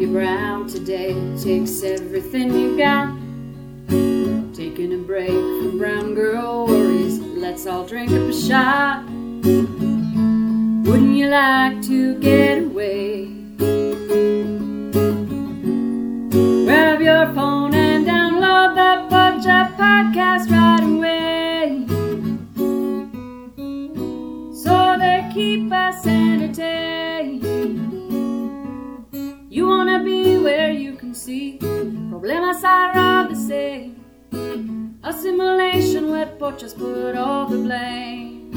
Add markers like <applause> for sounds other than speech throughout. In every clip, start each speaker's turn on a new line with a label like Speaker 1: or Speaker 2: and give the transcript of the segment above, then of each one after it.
Speaker 1: you're brown today, takes everything you got. Taking a break from brown girl worries, let's all drink up a shot. Wouldn't you like to get away? Grab your phone and download the Pocha podcast see problemas are the same. Assimilation where poachers put all the blame.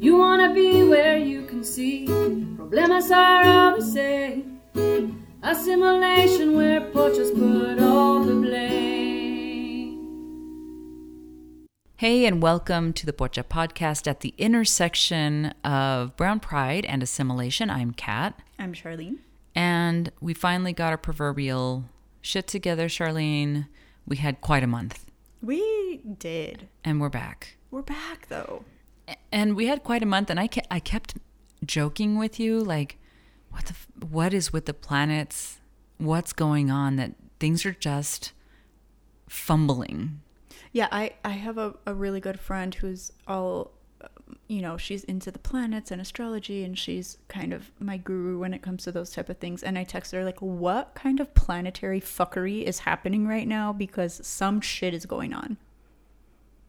Speaker 1: You wanna be where you can see problemas are all the same. Assimilation where poachers put all the blame.
Speaker 2: Hey, and welcome to the Pocha podcast at the intersection of brown pride and assimilation. I'm Kat,
Speaker 3: I'm Charlene.
Speaker 2: And we finally got our proverbial shit together, Charlene. We had quite a month,
Speaker 3: We did.
Speaker 2: and we're back.
Speaker 3: We're back though.
Speaker 2: And we had quite a month, and I kept, I kept joking with you, like, what the, f- what is with the planets? What's going on? That things are just fumbling.
Speaker 3: Yeah, I I have a, a really good friend who's all you know, she's into the planets and astrology and she's kind of my guru when it comes to those type of things and I text her like what kind of planetary fuckery is happening right now because some shit is going on.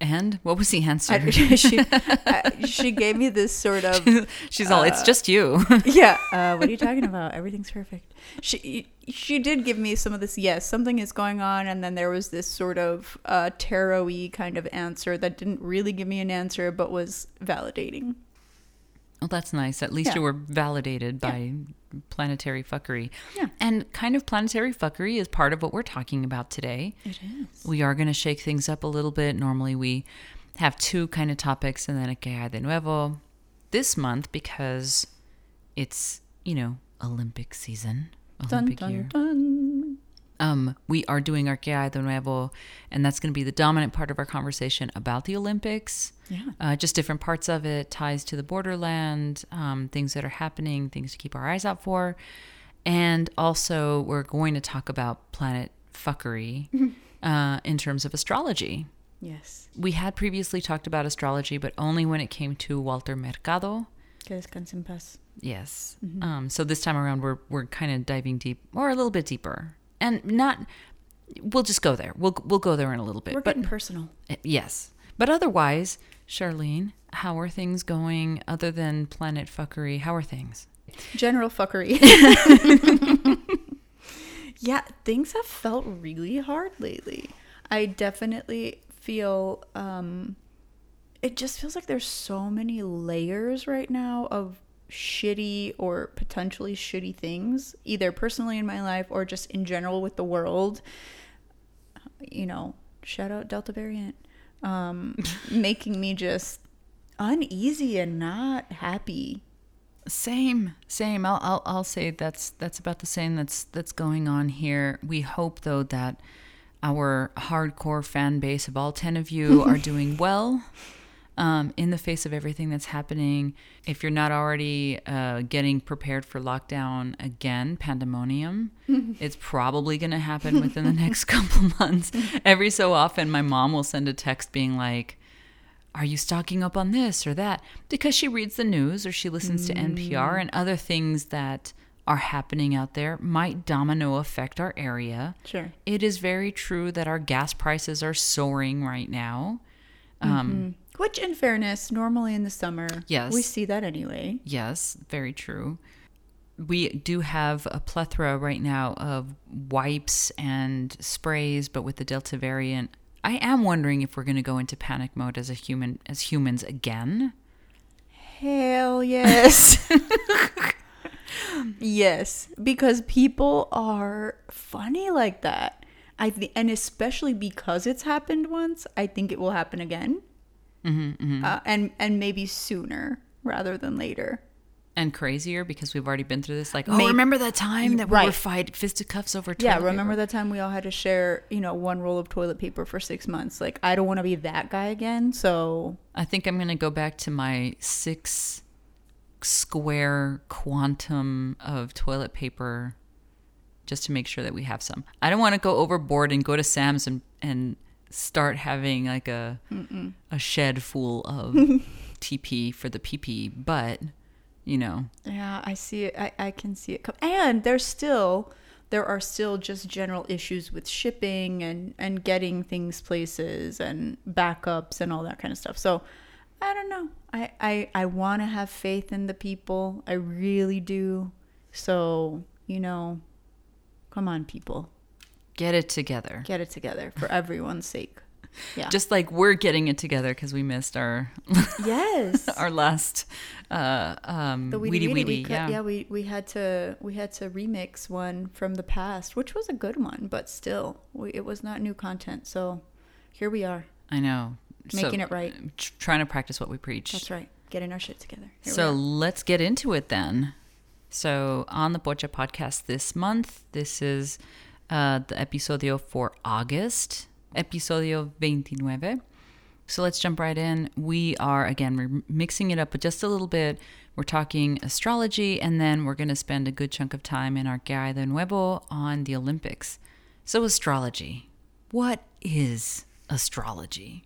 Speaker 2: And what was the answer?
Speaker 3: I, <laughs> she <laughs> uh, she gave me this sort of
Speaker 2: She's all, it's just you. <laughs>
Speaker 3: yeah. Uh, what are you talking about? Everything's perfect. She she did give me some of this. Yes, something is going on, and then there was this sort of uh, tarot-y kind of answer that didn't really give me an answer, but was validating.
Speaker 2: Well, that's nice. At least
Speaker 3: Yeah.
Speaker 2: you were validated by planetary fuckery.
Speaker 3: Yeah.
Speaker 2: And kind of planetary fuckery is part of what we're talking about today.
Speaker 3: It is.
Speaker 2: We are going to shake things up a little bit. Normally, we have two kind of topics and then a que de nuevo this month because it's, you know, Olympic season.
Speaker 3: Dun
Speaker 2: Olympic year.
Speaker 3: dun dun.
Speaker 2: Um, we are doing our que hay de nuevo, and that's going to be the dominant part of our conversation about the Olympics.
Speaker 3: Yeah.
Speaker 2: Uh, just different parts of it, ties to the borderland, um, things that are happening, things to keep our eyes out for. And also, we're going to talk about planet fuckery <laughs> uh, in terms of astrology.
Speaker 3: Yes.
Speaker 2: We had previously talked about astrology, but only when it came to Walter Mercado.
Speaker 3: Que descanse en paz.
Speaker 2: Yes. Um, so this time around, we're we're kind of diving deep, or a little bit deeper, and not. We'll just go there. We'll we'll go there in a little bit.
Speaker 3: We're
Speaker 2: but
Speaker 3: getting personal.
Speaker 2: uh, Yes. But otherwise, Charlene, how are things going other than planet fuckery? How are things?
Speaker 3: General fuckery. <laughs> yeah, things have felt really hard lately. I definitely feel um it just feels like there's so many layers right now of shitty or potentially shitty things, either personally in my life or just in general with the world. You know, shout out Delta variant. Um <laughs> making me just uneasy and not happy.
Speaker 2: Same, same. I'll, I'll I'll say that's that's about the same that's that's going on here. We hope though that our hardcore fan base of all 10 of you are <laughs> doing well um, in the face of everything that's happening. If you're not already uh, getting prepared for lockdown again, pandemonium, <laughs> it's probably going to happen within the next <laughs> couple months. Every so often, my mom will send a text being like, are you stocking up on this or that? Because she reads the news or she listens to NPR and other things that are happening out there might domino affect our area.
Speaker 3: Sure.
Speaker 2: It is very true that our gas prices are soaring right now. Um,
Speaker 3: Which, in fairness, normally in the summer,
Speaker 2: Yes.
Speaker 3: we see that anyway.
Speaker 2: Yes, very true. We do have a plethora right now of wipes and sprays, but with the Delta variant, I am wondering if we're going to go into panic mode as a human, as humans again.
Speaker 3: Hell yes. <laughs> yes, because people are funny like that. I th- and especially because it's happened once, I think it will happen again. Uh, and and maybe sooner rather than later.
Speaker 2: and crazier because we've already been through this. Like, oh, remember that time that we were
Speaker 3: Right.
Speaker 2: fight fisticuffs over?
Speaker 3: Yeah,
Speaker 2: toilet
Speaker 3: remember
Speaker 2: paper?
Speaker 3: that time we all had to share, you know, one roll of toilet paper for six months? Like, I don't want to be that guy again. So,
Speaker 2: I think I'm gonna go back to my six square quantum of toilet paper just to make sure that we have some. I don't want to go overboard and go to Sam's and and start having like a a shed full of <laughs> TP for the PP, but you know,
Speaker 3: Yeah, I see it. I, I can see it come. And there's still there are still just general issues with shipping and and getting things places and backups and all that kind of stuff. So I don't know. I I I want to have faith in the people. I really do. So you know, come on, people,
Speaker 2: get it together.
Speaker 3: get it together for everyone's sake. Yeah.
Speaker 2: Just like we're getting it together because we missed our <laughs>
Speaker 3: yes.
Speaker 2: our last uh, um,
Speaker 3: the
Speaker 2: weedy
Speaker 3: weedy,
Speaker 2: weedy.
Speaker 3: we
Speaker 2: yeah.
Speaker 3: yeah, we we had to we had to remix one from the past, which was a good one, but still, we, it was not new content. So here we are,
Speaker 2: I know.
Speaker 3: making it right.
Speaker 2: Trying to practice what we preach.
Speaker 3: That's right, getting our shit together. Here
Speaker 2: So let's get into it then. So on the Pocha podcast this month, this is uh, the episodio for August, episodio 29. So let's jump right in. We are, again, we're mixing it up just a little bit. We're talking astrology, and then we're going to spend a good chunk of time in our que hay de nuevo on the Olympics. So, astrology. What is astrology?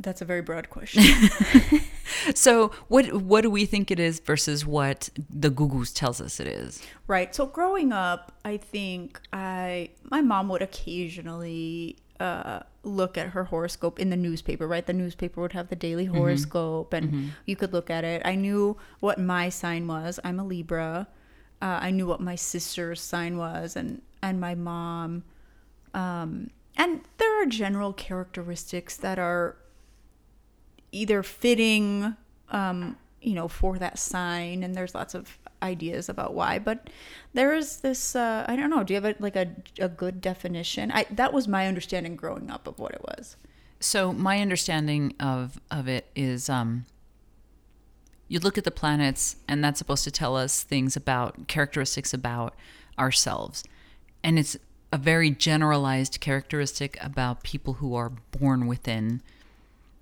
Speaker 3: that's a very broad question. <laughs>
Speaker 2: So, what what do we think it is versus what the Gugus tells us it is?
Speaker 3: right. So growing up, I think I my mom would occasionally uh, look at her horoscope in the newspaper. Right, the newspaper would have the daily horoscope, and you could look at it. I knew what my sign was. I'm a Libra. Uh, I knew what my sister's sign was, and and my mom. Um, and there are general characteristics that are either fitting um you know for that sign and there's lots of ideas about why but there is this uh i don't know do you have a, like a, a good definition? I that was my understanding growing up of what it was.
Speaker 2: So, my understanding of of it is, um, you look at the planets, and that's supposed to tell us things about characteristics about ourselves, and it's a very generalized characteristic about people who are born within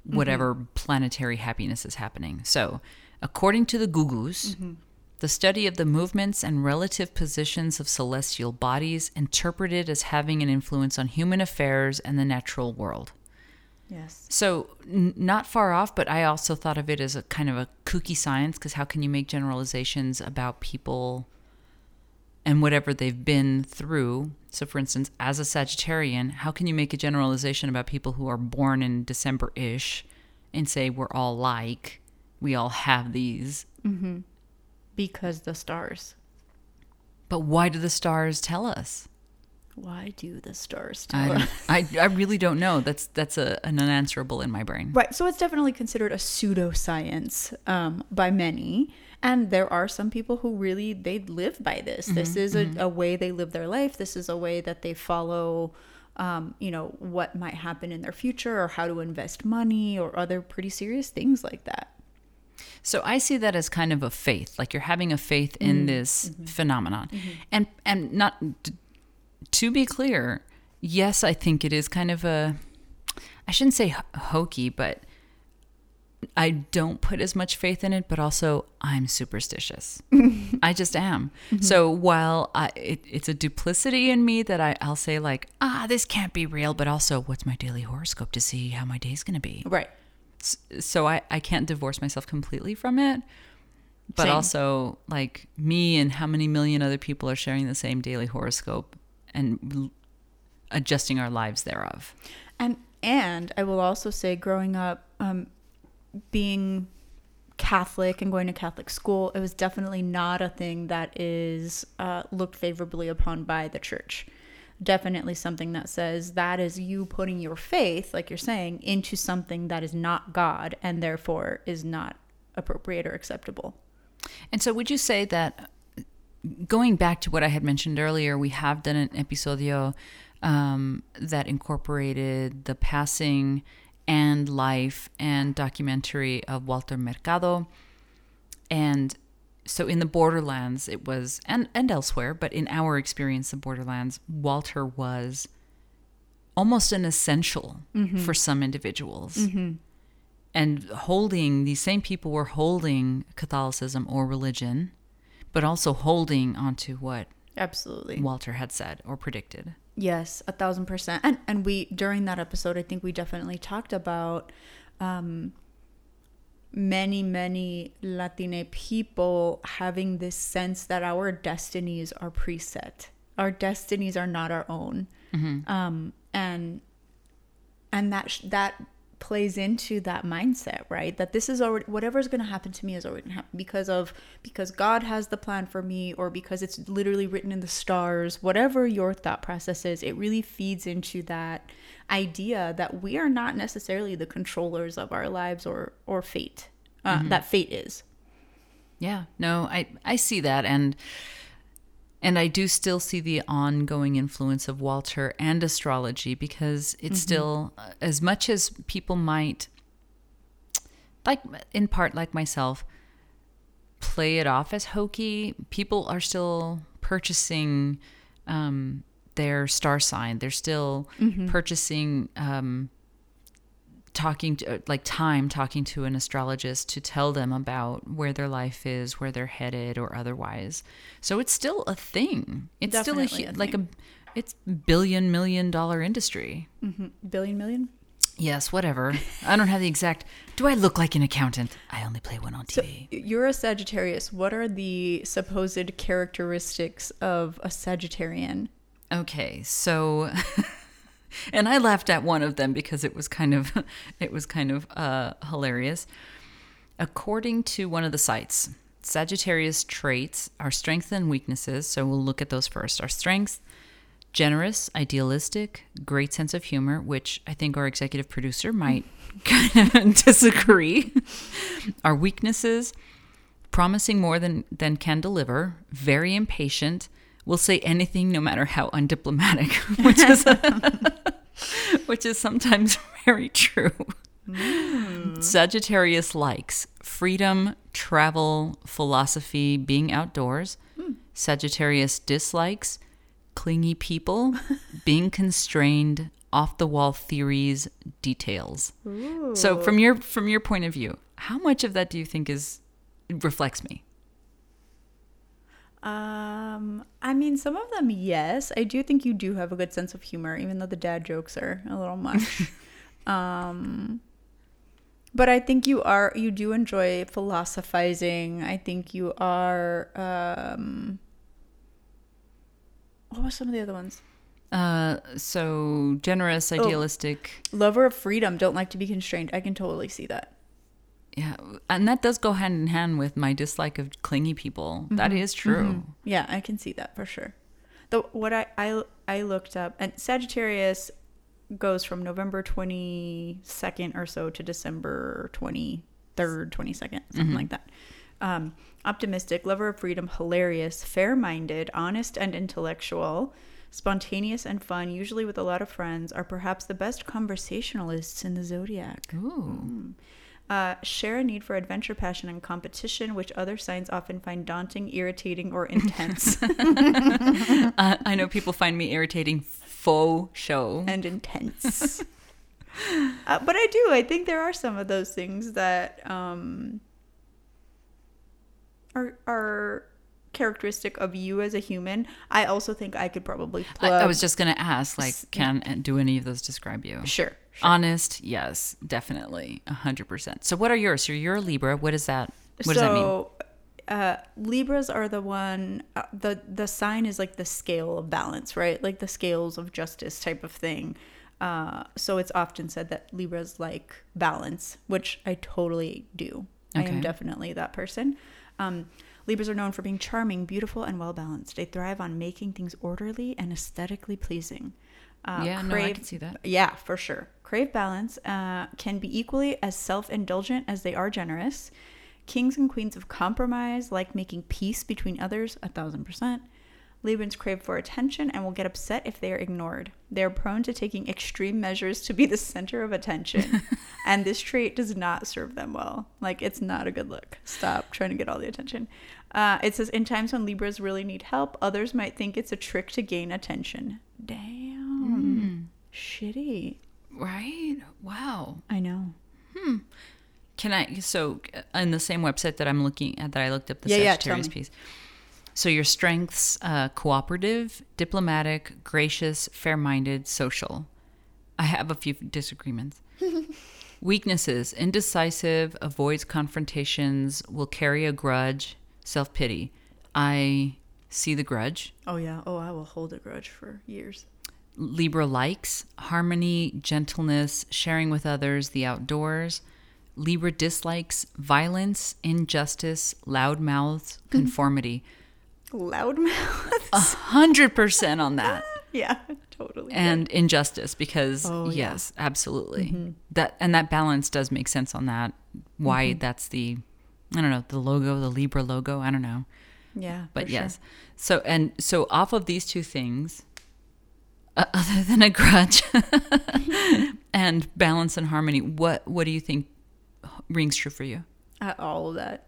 Speaker 2: Mm-hmm. whatever planetary happiness is happening. So, according to the Gugus, mm-hmm. the study of the movements and relative positions of celestial bodies interpreted as having an influence on human affairs and the natural world.
Speaker 3: yes
Speaker 2: So, n- not far off, but I also thought of it as a kind of a kooky science because how can you make generalizations about people and whatever they've been through? So, for instance, as a Sagittarian, how can you make a generalization about people who are born in December ish and say we're all like, we all have these?
Speaker 3: because the stars
Speaker 2: But why do the stars tell us?
Speaker 3: why do the stars tell us?
Speaker 2: I, <laughs> I, I really don't know. That's that's a, an unanswerable in my brain.
Speaker 3: Right. So it's definitely considered a pseudoscience um, by many. And there are some people who really they live by this. Mm-hmm, this is a, mm-hmm. a way they live their life. This is a way that they follow um, you know, what might happen in their future or how to invest money or other pretty serious things like that.
Speaker 2: So I see that as kind of a faith, like you're having a faith in mm-hmm, this phenomenon, and and not to be clear. Yes, I think it is kind of a. I shouldn't say ho- hokey, but I don't put as much faith in it. But also, I'm superstitious. <laughs> I just am. So while I, it, it's a duplicity in me that I, I'll say like, ah, this can't be real. But also, what's my daily horoscope to see how my day's going to be?
Speaker 3: Right.
Speaker 2: so I, I can't divorce myself completely from it but
Speaker 3: Same.
Speaker 2: also like me and how many million other people are sharing the same daily horoscope and adjusting our lives thereof
Speaker 3: And and I will also say, growing up, um, being Catholic and going to Catholic school, it was definitely not a thing that is uh, looked favorably upon by the church. Definitely something that says that is you putting your faith, like you're saying, into something that is not God and therefore is not appropriate or acceptable.
Speaker 2: and so would you say that going back to what i had mentioned earlier we have done an episodio um, that incorporated the passing and life and documentary of walter mercado and so in the borderlands it was and and elsewhere but in our experience the borderlands walter was almost an essential mm-hmm. for some individuals mm-hmm. and holding these same people were holding Catholicism or religion, but also holding onto what
Speaker 3: Absolutely.
Speaker 2: Walter had said or predicted.
Speaker 3: Yes, a thousand percent. And and we during that episode, I think we definitely talked about um, many many Latine people having this sense that our destinies are preset. Our destinies are not our own, um, and and that sh- that plays into that mindset right? That this is already whatever's going to happen to me is already going to happen because of because god has the plan for me or because it's literally written in the stars whatever your thought process is it really feeds into that idea that we are not necessarily the controllers of our lives or or fate uh, that fate is.
Speaker 2: Yeah, no, I I see that. And and I do still see the ongoing influence of Walter and astrology because it's still uh, as much as people might like in part like myself play it off as hokey, people are still purchasing um their star sign. They're still purchasing um talking to uh, like time talking to an astrologist to tell them about where their life is where they're headed or otherwise. So it's still a thing. It's
Speaker 3: Definitely
Speaker 2: still a,
Speaker 3: a
Speaker 2: like a it's billion million dollar industry.
Speaker 3: Billion million?
Speaker 2: Yes whatever. I don't have the exact do i look like an accountant? I only play one on tv
Speaker 3: you're a sagittarius. What are the supposed characteristics of a sagittarian?
Speaker 2: Okay, so <laughs> <laughs> and I laughed at one of them because it was kind of <laughs> it was kind of uh, hilarious. According to one of the sites, Sagittarius traits are strengths and weaknesses. So we'll look at those first. Our strengths: generous, idealistic, great sense of humor, which I think our executive producer might <laughs> kind of disagree. Our weaknesses: promising more than than can deliver, very impatient, will say anything no matter how undiplomatic, <laughs> which is <laughs> which is sometimes <laughs> very true. Hmm. Sagittarius likes freedom, travel, philosophy, being outdoors. Hmm. Sagittarius dislikes clingy people, being constrained, off the wall theories, details. So from your from your point of view, how much of that do you think is reflects me?
Speaker 3: Um, I mean, some of them, yes. I do think you do have a good sense of humor, even though the dad jokes are a little much. <laughs> um, but I think you are, you do enjoy philosophizing. I think you are, um, what were some of the other ones?
Speaker 2: Uh, so generous, idealistic.
Speaker 3: Lover of freedom, don't like to be constrained. I can totally see that.
Speaker 2: Yeah, and that does go hand in hand with my dislike of clingy people. That mm-hmm, is true. Mm-hmm.
Speaker 3: Yeah, I can see that for sure. The what I I, I looked up and Sagittarius goes from November 22nd or so to December 23rd, 22nd, something mm-hmm. like that. Um, optimistic, lover of freedom, hilarious, fair-minded, honest and intellectual, spontaneous and fun, usually with a lot of friends, are perhaps the best conversationalists in the zodiac
Speaker 2: Ooh. Hmm.
Speaker 3: Uh, share a need for adventure, passion, and competition, which other signs often find daunting, irritating, or intense. <laughs>
Speaker 2: Uh, I know people find me irritating. Faux show.
Speaker 3: and intense. uh, but I do. I think there are some of those things that um, are are characteristic of you as a human. I also think I could probably
Speaker 2: I,
Speaker 3: plug.
Speaker 2: I was just gonna ask, like, can uh, do any of those describe you?
Speaker 3: sure.
Speaker 2: Honest, yes, definitely, a hundred percent. So, what are yours? So you're a Libra. What is that? What does that mean?
Speaker 3: so, uh, Libras are the one. Uh, the The sign is like the scale of balance, right? Like the scales of justice type of thing. Uh, so it's often said that Libras like balance, which I totally do. I am definitely that person. Um, Libras are known for being charming, beautiful, and well balanced. They thrive on making things orderly and aesthetically pleasing. Uh,
Speaker 2: Yeah, no, I can see that.
Speaker 3: Yeah, for sure. Crave balance uh, can be equally as self indulgent as they are generous. Kings and queens of compromise like making peace between others, a thousand percent. Libras crave for attention and will get upset if they are ignored. They are prone to taking extreme measures to be the center of attention, <laughs> and this trait does not serve them well. Like, it's not a good look. Stop trying to get all the attention. Uh, it says, in times when Libras really need help, others might think it's a trick to gain attention. Damn. Shitty.
Speaker 2: Right? Wow.
Speaker 3: I know. Hmm.
Speaker 2: Can I? So, uh, in the same website that I'm looking at, that I looked up the
Speaker 3: Yeah, yeah,
Speaker 2: Sagittarius
Speaker 3: me.
Speaker 2: piece. So, your strengths: uh, cooperative, diplomatic, gracious, fair-minded, social. I have a few disagreements. <laughs> Weaknesses: indecisive, avoids confrontations, will carry a grudge, self-pity. I see the grudge.
Speaker 3: Oh yeah. Oh, I will hold a grudge for years.
Speaker 2: Libra likes harmony, gentleness, sharing with others, the outdoors. Libra dislikes violence, injustice, loud mouths, <laughs> conformity.
Speaker 3: Loudmouth.
Speaker 2: A hundred percent on that. <laughs>
Speaker 3: yeah, totally.
Speaker 2: And injustice, because
Speaker 3: Oh, yeah. Mm-hmm.
Speaker 2: yes, absolutely. That and that balance does make sense on that. Why
Speaker 3: Mm-hmm.
Speaker 2: that's the I don't know, the logo, the Libra logo, I don't know.
Speaker 3: yeah,
Speaker 2: But
Speaker 3: for sure.
Speaker 2: yes. So and so off of these two things, <laughs> other than a grudge <laughs> and balance and harmony, what what do you think rings true for you?
Speaker 3: Uh, all of that.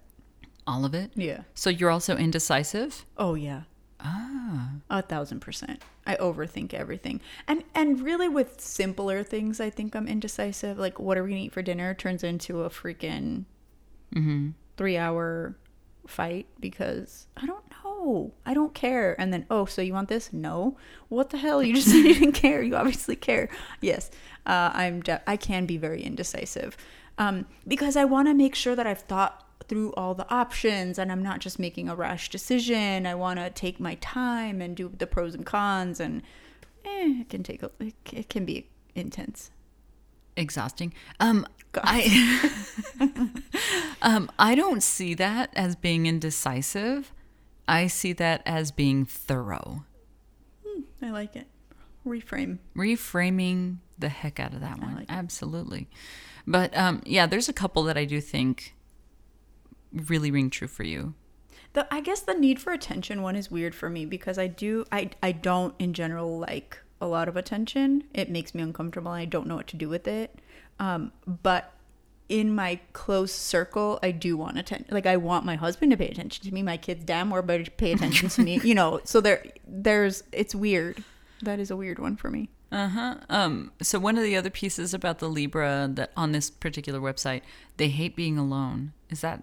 Speaker 2: All of it.
Speaker 3: Yeah.
Speaker 2: So you're also indecisive.
Speaker 3: Oh yeah. Ah. A thousand percent. I overthink everything. And and really with simpler things I think I'm indecisive. Like what are we gonna eat for dinner turns into a freaking three hour fight because I don't know. I don't care. And then, oh, so you want this? No. What the hell? You just didn't care. You obviously care. Yes. Uh, I'm de- I can be very indecisive. Um, because I want to make sure that I've thought through all the options and I'm not just making a rash decision. I want to take my time and do the pros and cons and eh, it can take a, it, it can be intense.
Speaker 2: Exhausting. Um
Speaker 3: God.
Speaker 2: I <laughs> um I don't see that as being indecisive. I see that as being thorough.
Speaker 3: I like it. Reframe.
Speaker 2: reframing the heck out of that one.
Speaker 3: like it.
Speaker 2: Absolutely. But um, yeah, there's a couple that I do think really ring true for you.
Speaker 3: The I guess the need for attention one is weird for me because I do I I don't in general like a lot of attention. It makes me uncomfortable and I don't know what to do with it. Um, but in my close circle, I do want attention. Like I want my husband to pay attention to me. My kids damn well better pay attention to me. You know, <laughs> so there there's it's weird. That is a weird one for me.
Speaker 2: Uh-huh. Um, so one of the other pieces about the Libra that on this particular website, they hate being alone. Is that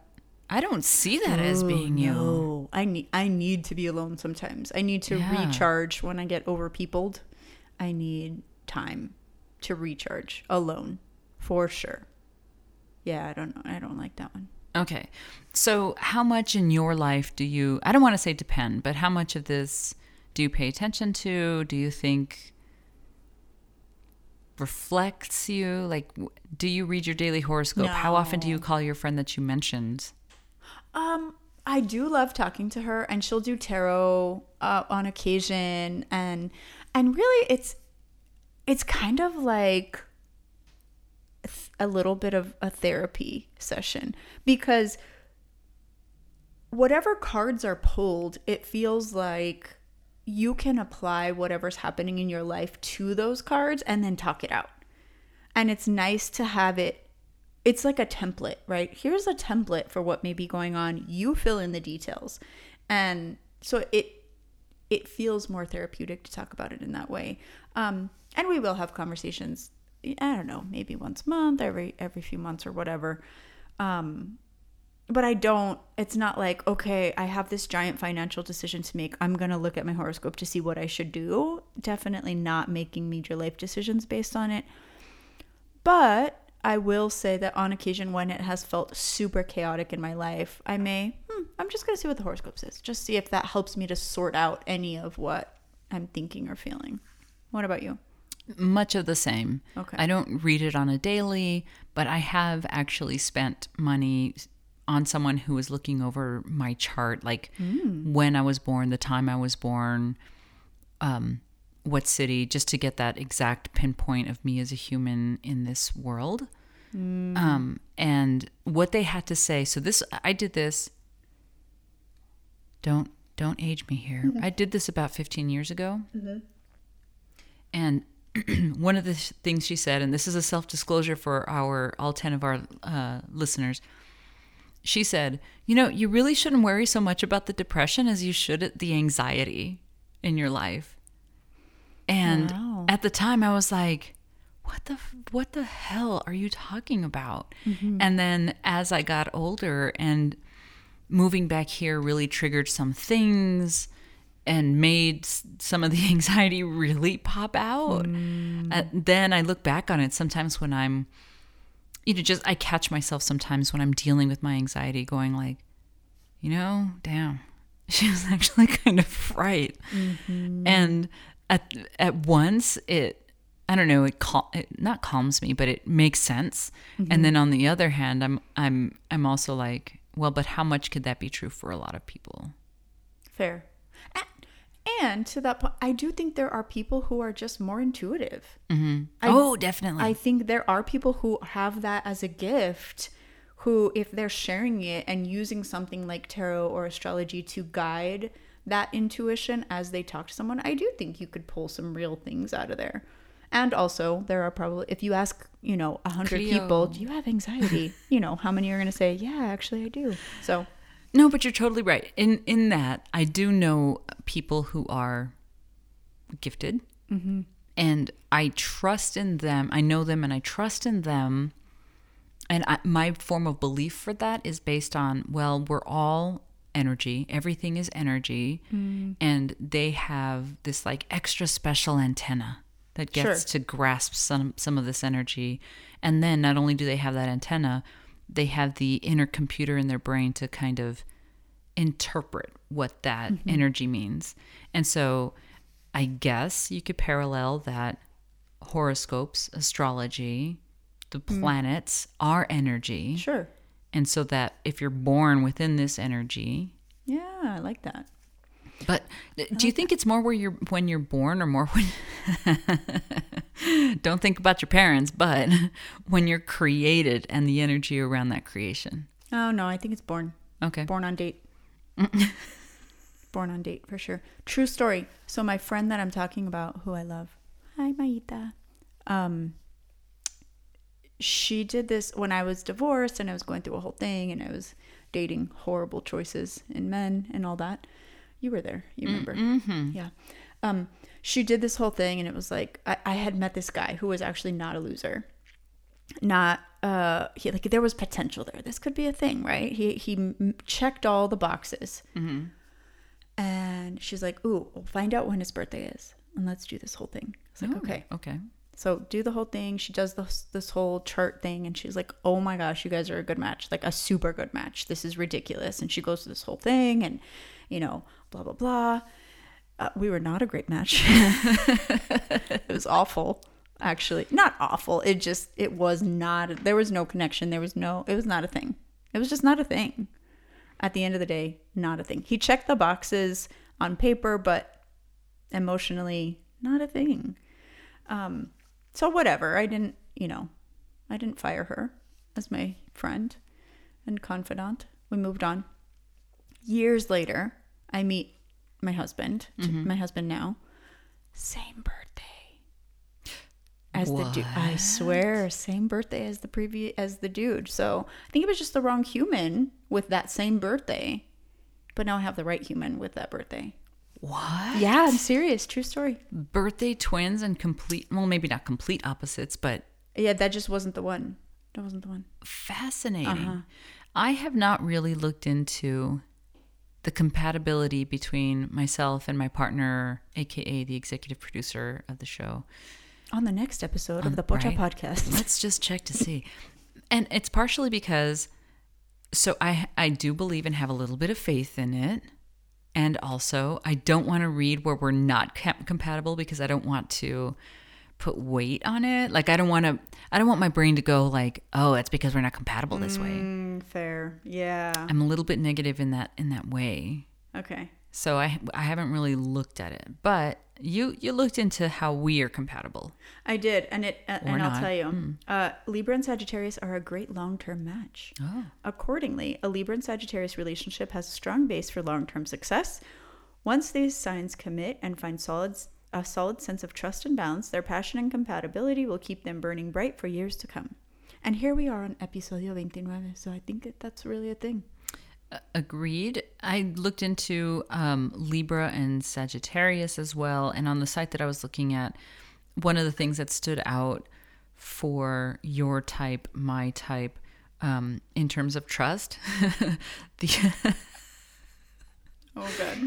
Speaker 2: I don't see that as being you.
Speaker 3: I need I need to be alone sometimes. I need to
Speaker 2: Yeah.
Speaker 3: recharge when I get overpeopled. I need time to recharge alone, for sure. Yeah, I don't know. I don't like that one.
Speaker 2: Okay. So how much in your life do you I don't want to say depend, but how much of this do you pay attention to? Do you think reflects you? Like do you read your daily horoscope? How often do you call your friend that you mentioned?
Speaker 3: Um, I do love talking to her, and she'll do tarot uh, on occasion, and and really, it's it's kind of like a little bit of a therapy session because whatever cards are pulled, it feels like you can apply whatever's happening in your life to those cards and then talk it out. And it's nice to have it it's like a template, right? Here's a template for what may be going on. You fill in the details. And so it it feels more therapeutic to talk about it in that way. Um, and we will have conversations. I don't know, maybe once a month, every every few months or whatever. Um, but I don't. It's not like okay, I have this giant financial decision to make. I'm gonna look at my horoscope to see what I should do. Definitely not making major life decisions based on it. But I will say that on occasion, when it has felt super chaotic in my life, I may, hmm, I'm just going to see what the horoscope says. Just see if that helps me to sort out any of what I'm thinking or feeling. What about you?
Speaker 2: Much of the same.
Speaker 3: Okay.
Speaker 2: I don't read it on a daily, but I have actually spent money on someone who was looking over my chart, like when I was born, the time I was born, um, what city, just to get that exact pinpoint of me as a human in this world. Um, and what they had to say. So this, I did this. Don't don't age me here. I did this about 15 years ago. And <clears throat> one of the th- things she said, and this is a self disclosure for our all 10 of our uh, listeners, she said, You know, you really shouldn't worry so much about the depression as you should the anxiety in your life. And
Speaker 3: Wow.
Speaker 2: at the time, I was like, what the what the hell are you talking about? And then as I got older and moving back here really triggered some things and made some of the <laughs> anxiety really pop out. Uh, then I look back on it sometimes when I'm you know just I catch myself sometimes when I'm dealing with my anxiety going like you know, damn. <laughs> She was actually <laughs> kind of right. And at at once it I don't know, it, cal- it not calms me, but it makes sense. And then on the other hand, I'm I'm I'm also like, well, but how much could that be true for a lot of people?
Speaker 3: Fair. And to that point, I do think there are people who are just more intuitive. Mm-hmm. I-
Speaker 2: oh, definitely.
Speaker 3: I think there are people who have that as a gift who, if they're sharing it and using something like tarot or astrology to guide that intuition as they talk to someone, I do think you could pull some real things out of there. And also, there are probably, if you ask, you know, a hundred
Speaker 2: Cleo.
Speaker 3: people, do you have anxiety? you know, how many are going to say, yeah, actually, I do. So,
Speaker 2: No, but you're totally right. In in that, I do know people who are gifted, mm-hmm. and I trust in them. I know them, and I trust in them. And I, my form of belief for that is based on well, we're all energy. Everything is energy, mm. and they have this like extra special antenna that gets
Speaker 3: Sure.
Speaker 2: to grasp some some of this energy. And then not only do they have that antenna, they have the inner computer in their brain to kind of interpret what that mm-hmm. energy means. And so I guess you could parallel that horoscopes, astrology, the mm. planets are energy.
Speaker 3: sure.
Speaker 2: And so that if you're born within this energy,
Speaker 3: Yeah, I like that.
Speaker 2: But do you think it's more where you're when you're born or more when <laughs> Don't think about your parents, but when you're created and the energy around that creation.
Speaker 3: Oh, no, I think it's born.
Speaker 2: Okay.
Speaker 3: Born on date. <laughs> Born on date for sure. True story. So my friend that I'm talking about, who I love, hi Maita. Um, she did this when I was divorced and I was going through a whole thing and I was dating horrible choices in men and all that. You were there, you remember? Yeah. Um, she did this whole thing and it was like I, I had met this guy who was actually not a loser. Not uh he like there was potential there. This could be a thing right? He he checked all the boxes. And she's like ooh we'll find out when his birthday is and let's do this whole thing. It's like
Speaker 2: Oh,
Speaker 3: okay.
Speaker 2: Okay.
Speaker 3: so do the whole thing. She does this this whole chart thing and she's like oh my gosh you guys are a good match like a super good match. This is ridiculous. And she goes to this whole thing and you know blah blah blah. Uh, we were not a great match. <laughs> It was awful actually. Not awful. It just it was not there was no connection. There was no it was not a thing. It was just not a thing. At the end of the day not a thing. He checked the boxes on paper but emotionally not a thing. Um so whatever. I didn't you know i didn't fire her as my friend and confidant. We moved on. Years later i meet my husband to- mm-hmm. my husband now. Same birthday. As the dude i swear same birthday as the previous as the dude. So i think it was just the wrong human with that same birthday but now i have the right human with that birthday.
Speaker 2: What?
Speaker 3: yeah i'm serious. True story.
Speaker 2: Birthday twins and complete, well, maybe not complete opposites, but
Speaker 3: yeah that just wasn't the one. That wasn't the one.
Speaker 2: Fascinating. Uh-huh. I have not really looked into the compatibility between myself and my partner, aka the executive producer of the show.
Speaker 3: on the next episode of the Pocha
Speaker 2: right.
Speaker 3: podcast <laughs>
Speaker 2: Let's just check to see. And it's partially because so I I do believe and have a little bit of faith in it. And also, I don't want to read where we're not com- compatible because I don't want to put weight on it. Like I don't want to I don't want my brain to go like, "Oh, it's because we're not compatible this way."
Speaker 3: Mm, fair yeah
Speaker 2: I'm a little bit negative in that in that way.
Speaker 3: okay
Speaker 2: So I I haven't really looked at it. But you you looked into how we are compatible.
Speaker 3: I did, and it uh, and I'll tell you, uh, Libra and Sagittarius are a great long-term match.
Speaker 2: Oh.
Speaker 3: Accordingly, a Libra and Sagittarius relationship has a strong base for long-term success. Once these signs commit and find solid a solid sense of trust and balance, their passion and compatibility will keep them burning bright for years to come. And here we are on episodio 29, so I think that that's really a thing.
Speaker 2: Agreed. I looked into um, Libra and Sagittarius as well. And on the site that I was looking at, one of the things that stood out for your type, my type, um, in terms of trust. <laughs> the
Speaker 3: Oh god.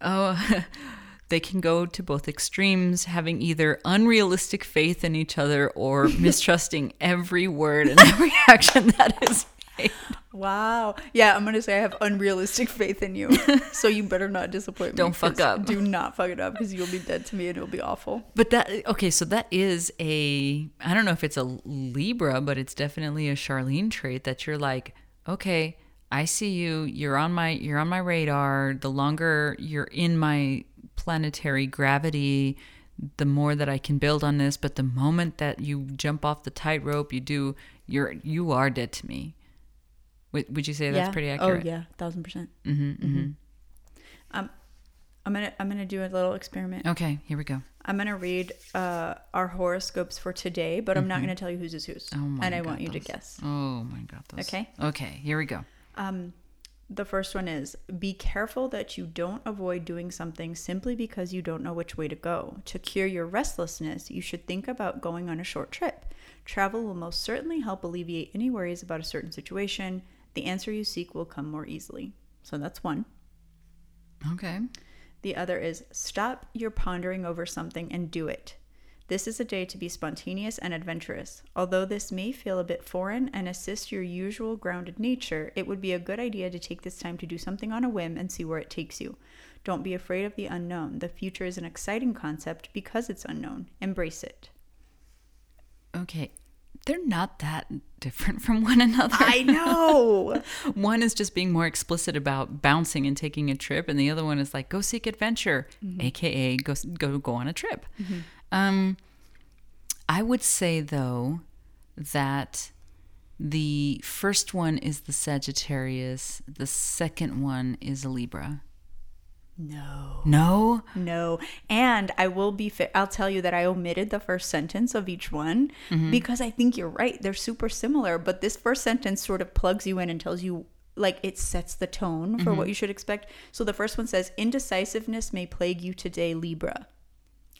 Speaker 3: <laughs>
Speaker 2: oh, <laughs> they can go to both extremes, having either unrealistic faith in each other or <laughs> mistrusting every word and every <laughs> action that is made.
Speaker 3: Wow. Yeah, I'm gonna say I have unrealistic faith in you. <laughs> so you better not disappoint me.
Speaker 2: Don't fuck up.
Speaker 3: Do not fuck it up because you'll be dead to me and it'll be awful.
Speaker 2: But that okay, so that is a I don't know if it's a Libra, but it's definitely a Charlene trait that you're like, okay, I see you, you're on my you're on my radar. The longer you're in my planetary gravity, the more that I can build on this, but the moment that you jump off the tightrope, you do you're you are dead to me. Would, would you say that's
Speaker 3: yeah.
Speaker 2: pretty accurate?
Speaker 3: Oh yeah, thousand percent.
Speaker 2: Mm-hmm, mm-hmm.
Speaker 3: Um, I'm gonna I'm gonna do a little experiment.
Speaker 2: Okay, here we go.
Speaker 3: I'm gonna read uh, our horoscopes for today, but I'm not gonna tell you whose is whose,
Speaker 2: Oh my
Speaker 3: and I
Speaker 2: God,
Speaker 3: want you to guess.
Speaker 2: Oh my god. Those,
Speaker 3: Okay.
Speaker 2: Okay, here we go.
Speaker 3: Um, the first one is be careful that you don't avoid doing something simply because you don't know which way to go. To cure your restlessness, you should think about going on a short trip. Travel will most certainly help alleviate any worries about a certain situation. The answer you seek will come more easily. So that's one.
Speaker 2: Okay.
Speaker 3: The other is stop your pondering over something and do it. This is a day to be spontaneous and adventurous. Although this may feel a bit foreign and assist your usual grounded nature, it would be a good idea to take this time to do something on a whim and see where it takes you. Don't be afraid of the unknown. The future is an exciting concept because it's unknown. Embrace it.
Speaker 2: Okay. They're not that different from one another.
Speaker 3: I know. <laughs>
Speaker 2: one is just being more explicit about bouncing and taking a trip, and the other one is like go seek adventure, mm-hmm. aka go go go on a trip. Mm-hmm. Um, I would say though that the first one is the Sagittarius, the second one is a Libra.
Speaker 3: no.
Speaker 2: No,
Speaker 3: No. And I will be fa- I'll tell you that I omitted the first sentence of each one because I think you're right. They're super similar, but this first sentence sort of plugs you in and tells you like it sets the tone for what you should expect. So the first one says indecisiveness may plague you today, Libra.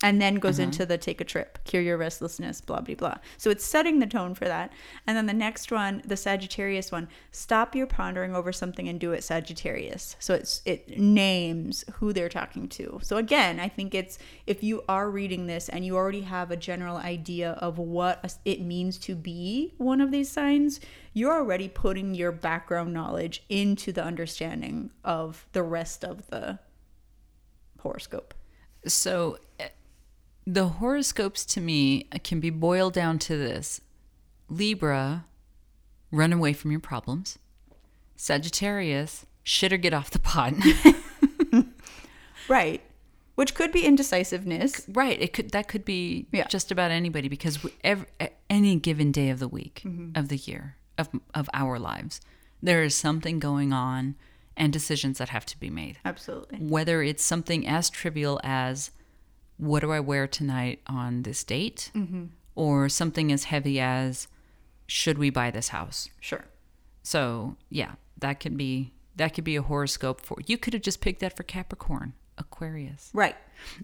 Speaker 3: And then goes mm-hmm. into the take a trip, cure your restlessness, blah, blah, blah. So it's setting the tone for that. And then the next one, the Sagittarius one, stop your pondering over something and do it Sagittarius. So it's it names who they're talking to. So again, I think it's if you are reading this and you already have a general idea of what it means to be one of these signs, you're already putting your background knowledge into the understanding of the rest of the horoscope.
Speaker 2: So the horoscopes to me can be boiled down to this Libra, run away from your problems. Sagittarius, shit or get off the pot. <laughs>
Speaker 3: Right. Which could be indecisiveness.
Speaker 2: right. It could that could be
Speaker 3: Yeah.
Speaker 2: just about anybody because we, ev any given day of the week, mm-hmm. of the year, of of our lives, there is something going on and decisions that have to be made.
Speaker 3: Absolutely.
Speaker 2: whether it's something as trivial as what do I wear tonight on this date, mm-hmm. or something as heavy as should we buy this house.
Speaker 3: Sure.
Speaker 2: So yeah, that could be that could be a horoscope for you. Could have just picked that for Capricorn, Aquarius,
Speaker 3: Right.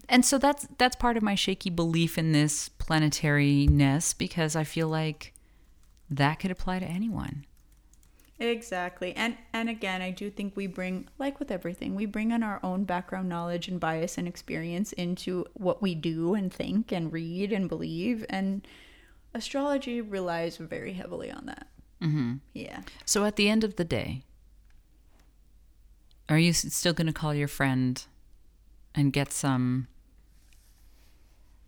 Speaker 2: and so that's that's part of my shaky belief in this planetariness because I feel like that could apply to anyone.
Speaker 3: Exactly. And and again, I do think we bring like with everything, we bring in our own background knowledge and bias and experience into what we do and think and read and believe and astrology relies very heavily on that. Mm-hmm. Yeah.
Speaker 2: So at the end of the day, are you still going to call your friend and get some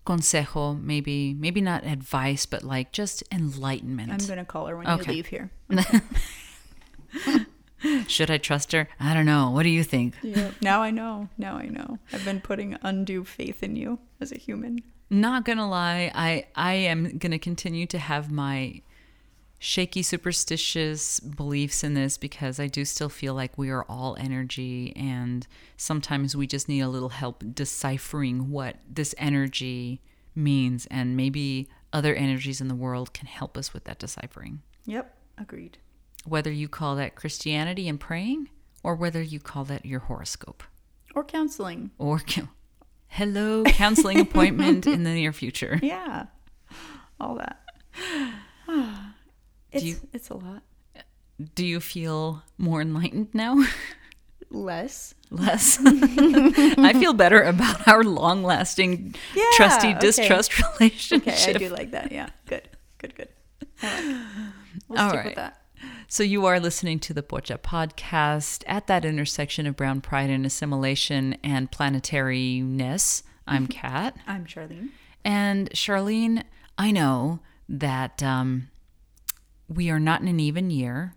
Speaker 2: consejo, maybe maybe not advice, but like just enlightenment?
Speaker 3: I'm going to call her when
Speaker 2: Okay.
Speaker 3: you leave here. <laughs> <laughs>
Speaker 2: Should I trust her? I don't know. What do you think?
Speaker 3: Yeah. now I know. Now I know. I've been putting undue faith in you as a human.
Speaker 2: Not gonna lie, I I am gonna continue to have my shaky superstitious beliefs in this because I do still feel like we are all energy and sometimes we just need a little help deciphering what this energy means and maybe other energies in the world can help us with that deciphering.
Speaker 3: Yep. Agreed.
Speaker 2: Whether you call that Christianity and praying or whether you call that your horoscope
Speaker 3: Or counseling.
Speaker 2: or hello counseling appointment in the near future. <laughs>
Speaker 3: Yeah. All that. <sighs> It's
Speaker 2: you-
Speaker 3: it's a lot
Speaker 2: Do you feel more enlightened now?
Speaker 3: less.
Speaker 2: Less. <laughs> I feel better about our long lasting
Speaker 3: Yeah,
Speaker 2: trusty
Speaker 3: okay.
Speaker 2: distrust relationship.
Speaker 3: Okay, I do like that. Yeah, good, good, good. Like it. We'll
Speaker 2: All
Speaker 3: stick
Speaker 2: right.
Speaker 3: with that.
Speaker 2: So you are listening to the Pocha podcast at that intersection of brown pride and assimilation and planetariness. I'm Kat.
Speaker 3: I'm Charlene.
Speaker 2: And Charlene, I know that um, we are not in an even year,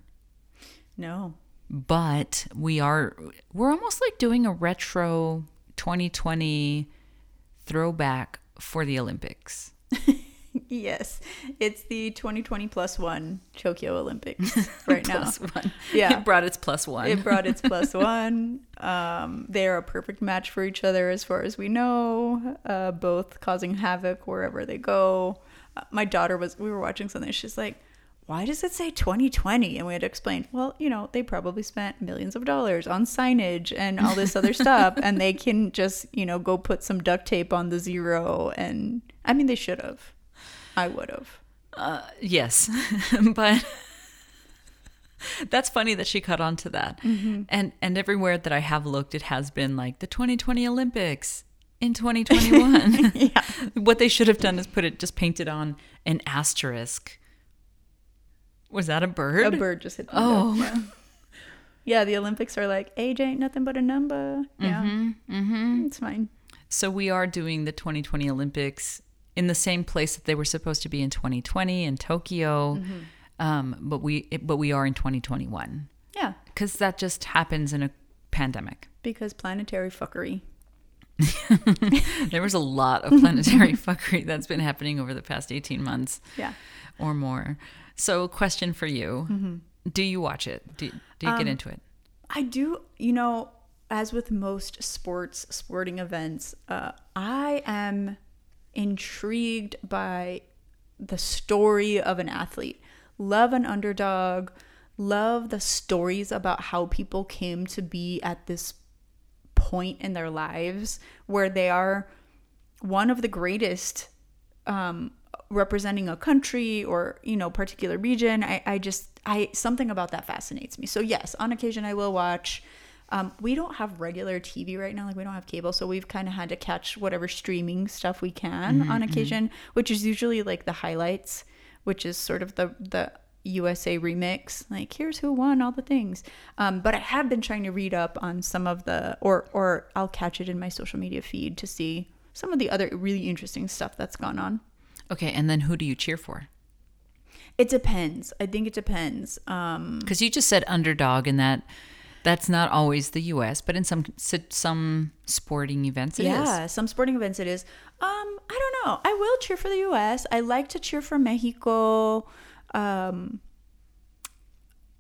Speaker 3: No,
Speaker 2: but we are we're almost like doing a retro 2020 throwback for the Olympics. <laughs>
Speaker 3: yes, it's the 2020 plus one Tokyo Olympics <laughs> right now.
Speaker 2: One.
Speaker 3: Yeah.
Speaker 2: It brought its plus one.
Speaker 3: It brought its plus <laughs> one. Um, they are a perfect match for each other as far as we know, uh, both causing havoc wherever they go. Uh, my daughter was, we were watching something, she's like, why does it say 2020? And we had to explain, well, you know, they probably spent millions of dollars on signage and all this other stuff, and they can just, you know, go put some duct tape on the zero. And I mean, they should have. I would have.
Speaker 2: Uh, yes, <laughs> but that's funny that she caught on to that.
Speaker 3: Mm-hmm.
Speaker 2: And and everywhere that I have looked, it has been like the 2020 Olympics in 2021. <laughs>
Speaker 3: Yeah.
Speaker 2: what they should have done is put it just painted on an asterisk. Was that a bird?
Speaker 3: A bird just hit the
Speaker 2: Oh.
Speaker 3: Yeah. yeah, the Olympics are like age ain't nothing but a number. Yeah, mm-hmm, it's fine.
Speaker 2: So we are doing the 2020 Olympics in the same place that they were supposed to be in 2020 in Tokyo,
Speaker 3: Mm-hmm.
Speaker 2: um, but we but we are in 2021
Speaker 3: Yeah,
Speaker 2: because that just happens in a pandemic.
Speaker 3: because planetary fuckery. <laughs>
Speaker 2: There was a lot of planetary <laughs> fuckery that's been happening over the past 18 months
Speaker 3: Yeah.
Speaker 2: or more. So, question for you:
Speaker 3: Mm-hmm.
Speaker 2: Do you watch it? Do, do you get
Speaker 3: Um,
Speaker 2: into it?
Speaker 3: I do, you know, as with most sports, sporting events, uh, I am intrigued by the story of an athlete. Love an underdog, love the stories about how people came to be at this point in their lives where they are one of the greatest um, representing a country or you know particular region. I, I just i something about that fascinates me. So yes on occasion i will watch um, we don't have regular tv right now like we don't have cable so we've kind of had to catch whatever streaming stuff we can on occasion which is usually like the highlights which is sort of the the USA remix. Like here's who won all the things. Um, but I have been trying to read up on some of the or or I'll catch it in my social media feed to see some of the other really interesting stuff that's gone on.
Speaker 2: Okay, and then who do you cheer for?
Speaker 3: It depends. I think it depends. Um,
Speaker 2: Because you just said underdog, and that that's not always the U.S., but in some some sporting events, it is.
Speaker 3: yeah, some sporting events it is. Um, I don't know. I will cheer for the U.S. I like to cheer for Mexico. Um,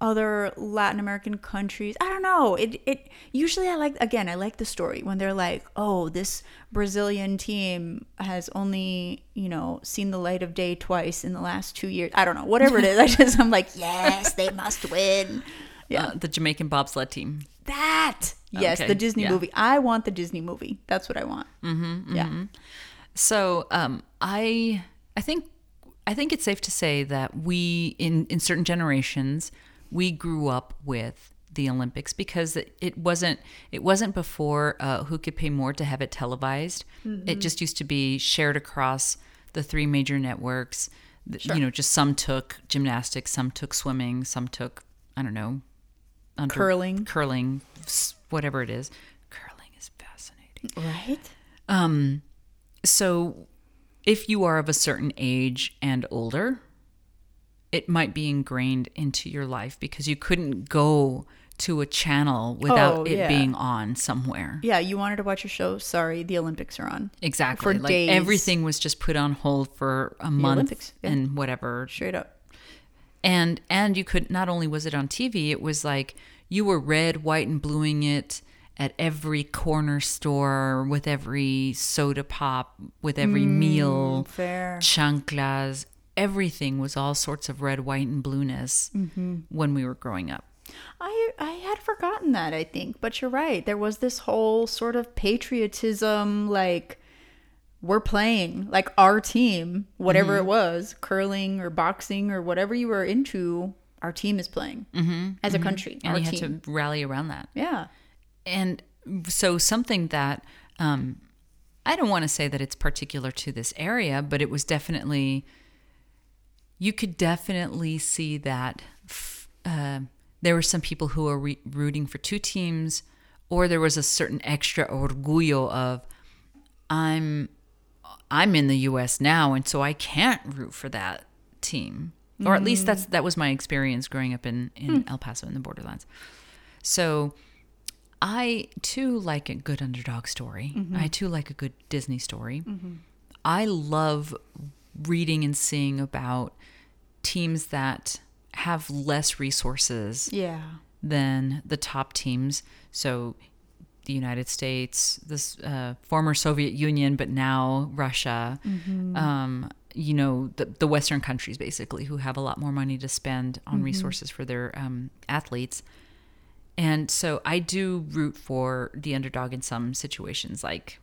Speaker 3: other Latin American countries. I don't know. It it usually I like again, I like the story when they're like, "Oh, this Brazilian team has only, you know, seen the light of day twice in the last 2 years." I don't know. Whatever it is. I just I'm like, <laughs> "Yes, they must win." Yeah.
Speaker 2: Uh, the Jamaican bobsled team.
Speaker 3: that. Yes,
Speaker 2: Okay,
Speaker 3: the Disney
Speaker 2: yeah.
Speaker 3: movie. I want the Disney movie. That's what I want. Mm-hmm, yeah.
Speaker 2: So um, I I think I think it's safe to say that we in in certain generations we grew up with the Olympics because it, it wasn't it wasn't before uh, who could pay more to have it televised. It just used to be shared across the three major networks. Th- You know, just some took gymnastics, some took swimming, some took I don't know under-
Speaker 3: Curling.
Speaker 2: curling, whatever it is. Curling is fascinating.
Speaker 3: Right?
Speaker 2: Um, so if you are of a certain age and older, it might be ingrained into your life because you couldn't go to a channel without
Speaker 3: Oh,
Speaker 2: it
Speaker 3: yeah.
Speaker 2: being on somewhere.
Speaker 3: Yeah, you wanted to watch a show. Sorry, the Olympics are on.
Speaker 2: Exactly.
Speaker 3: For
Speaker 2: like
Speaker 3: days.
Speaker 2: everything was just put on hold for a month
Speaker 3: Olympics, yeah.
Speaker 2: and whatever.
Speaker 3: Straight up.
Speaker 2: And and you could not only was it on TV, it was like you were red, white, and bluing it at every corner store with every soda pop, with every mm, meal,
Speaker 3: Fair.
Speaker 2: chanclas, everything was all sorts of red, white, and blueness mm-hmm. when we were growing up.
Speaker 3: I I had forgotten that, I think, but you're right. There was this whole sort of patriotism like we're playing like our team, whatever
Speaker 2: Mm-hmm.
Speaker 3: it was, curling or boxing or whatever you were into, our team is playing as a country.
Speaker 2: Mm-hmm. and
Speaker 3: our
Speaker 2: you had to rally around that.
Speaker 3: yeah.
Speaker 2: And so something that um, I don't want to say that it's particular to this area, but it was definitely you could definitely see that f- uh, there were some people who were re- rooting for two teams, or there was a certain extra orgullo of I'm I'm in the U.S. now, and so I can't root for that team, or at least that's that was my experience growing up in in hmm. El Paso in the borderlands. So I too like a good underdog story. Mm-hmm. I too like a good Disney story. Mm-hmm. I love reading and seeing about teams that have less resources
Speaker 3: Yeah.
Speaker 2: than the top teams. So the United States, this uh, former Soviet Union, but now Russia. Um, you know the the Western countries basically who have a lot more money to spend on resources for their um, athletes. And so I do root for the underdog in some situations. Like,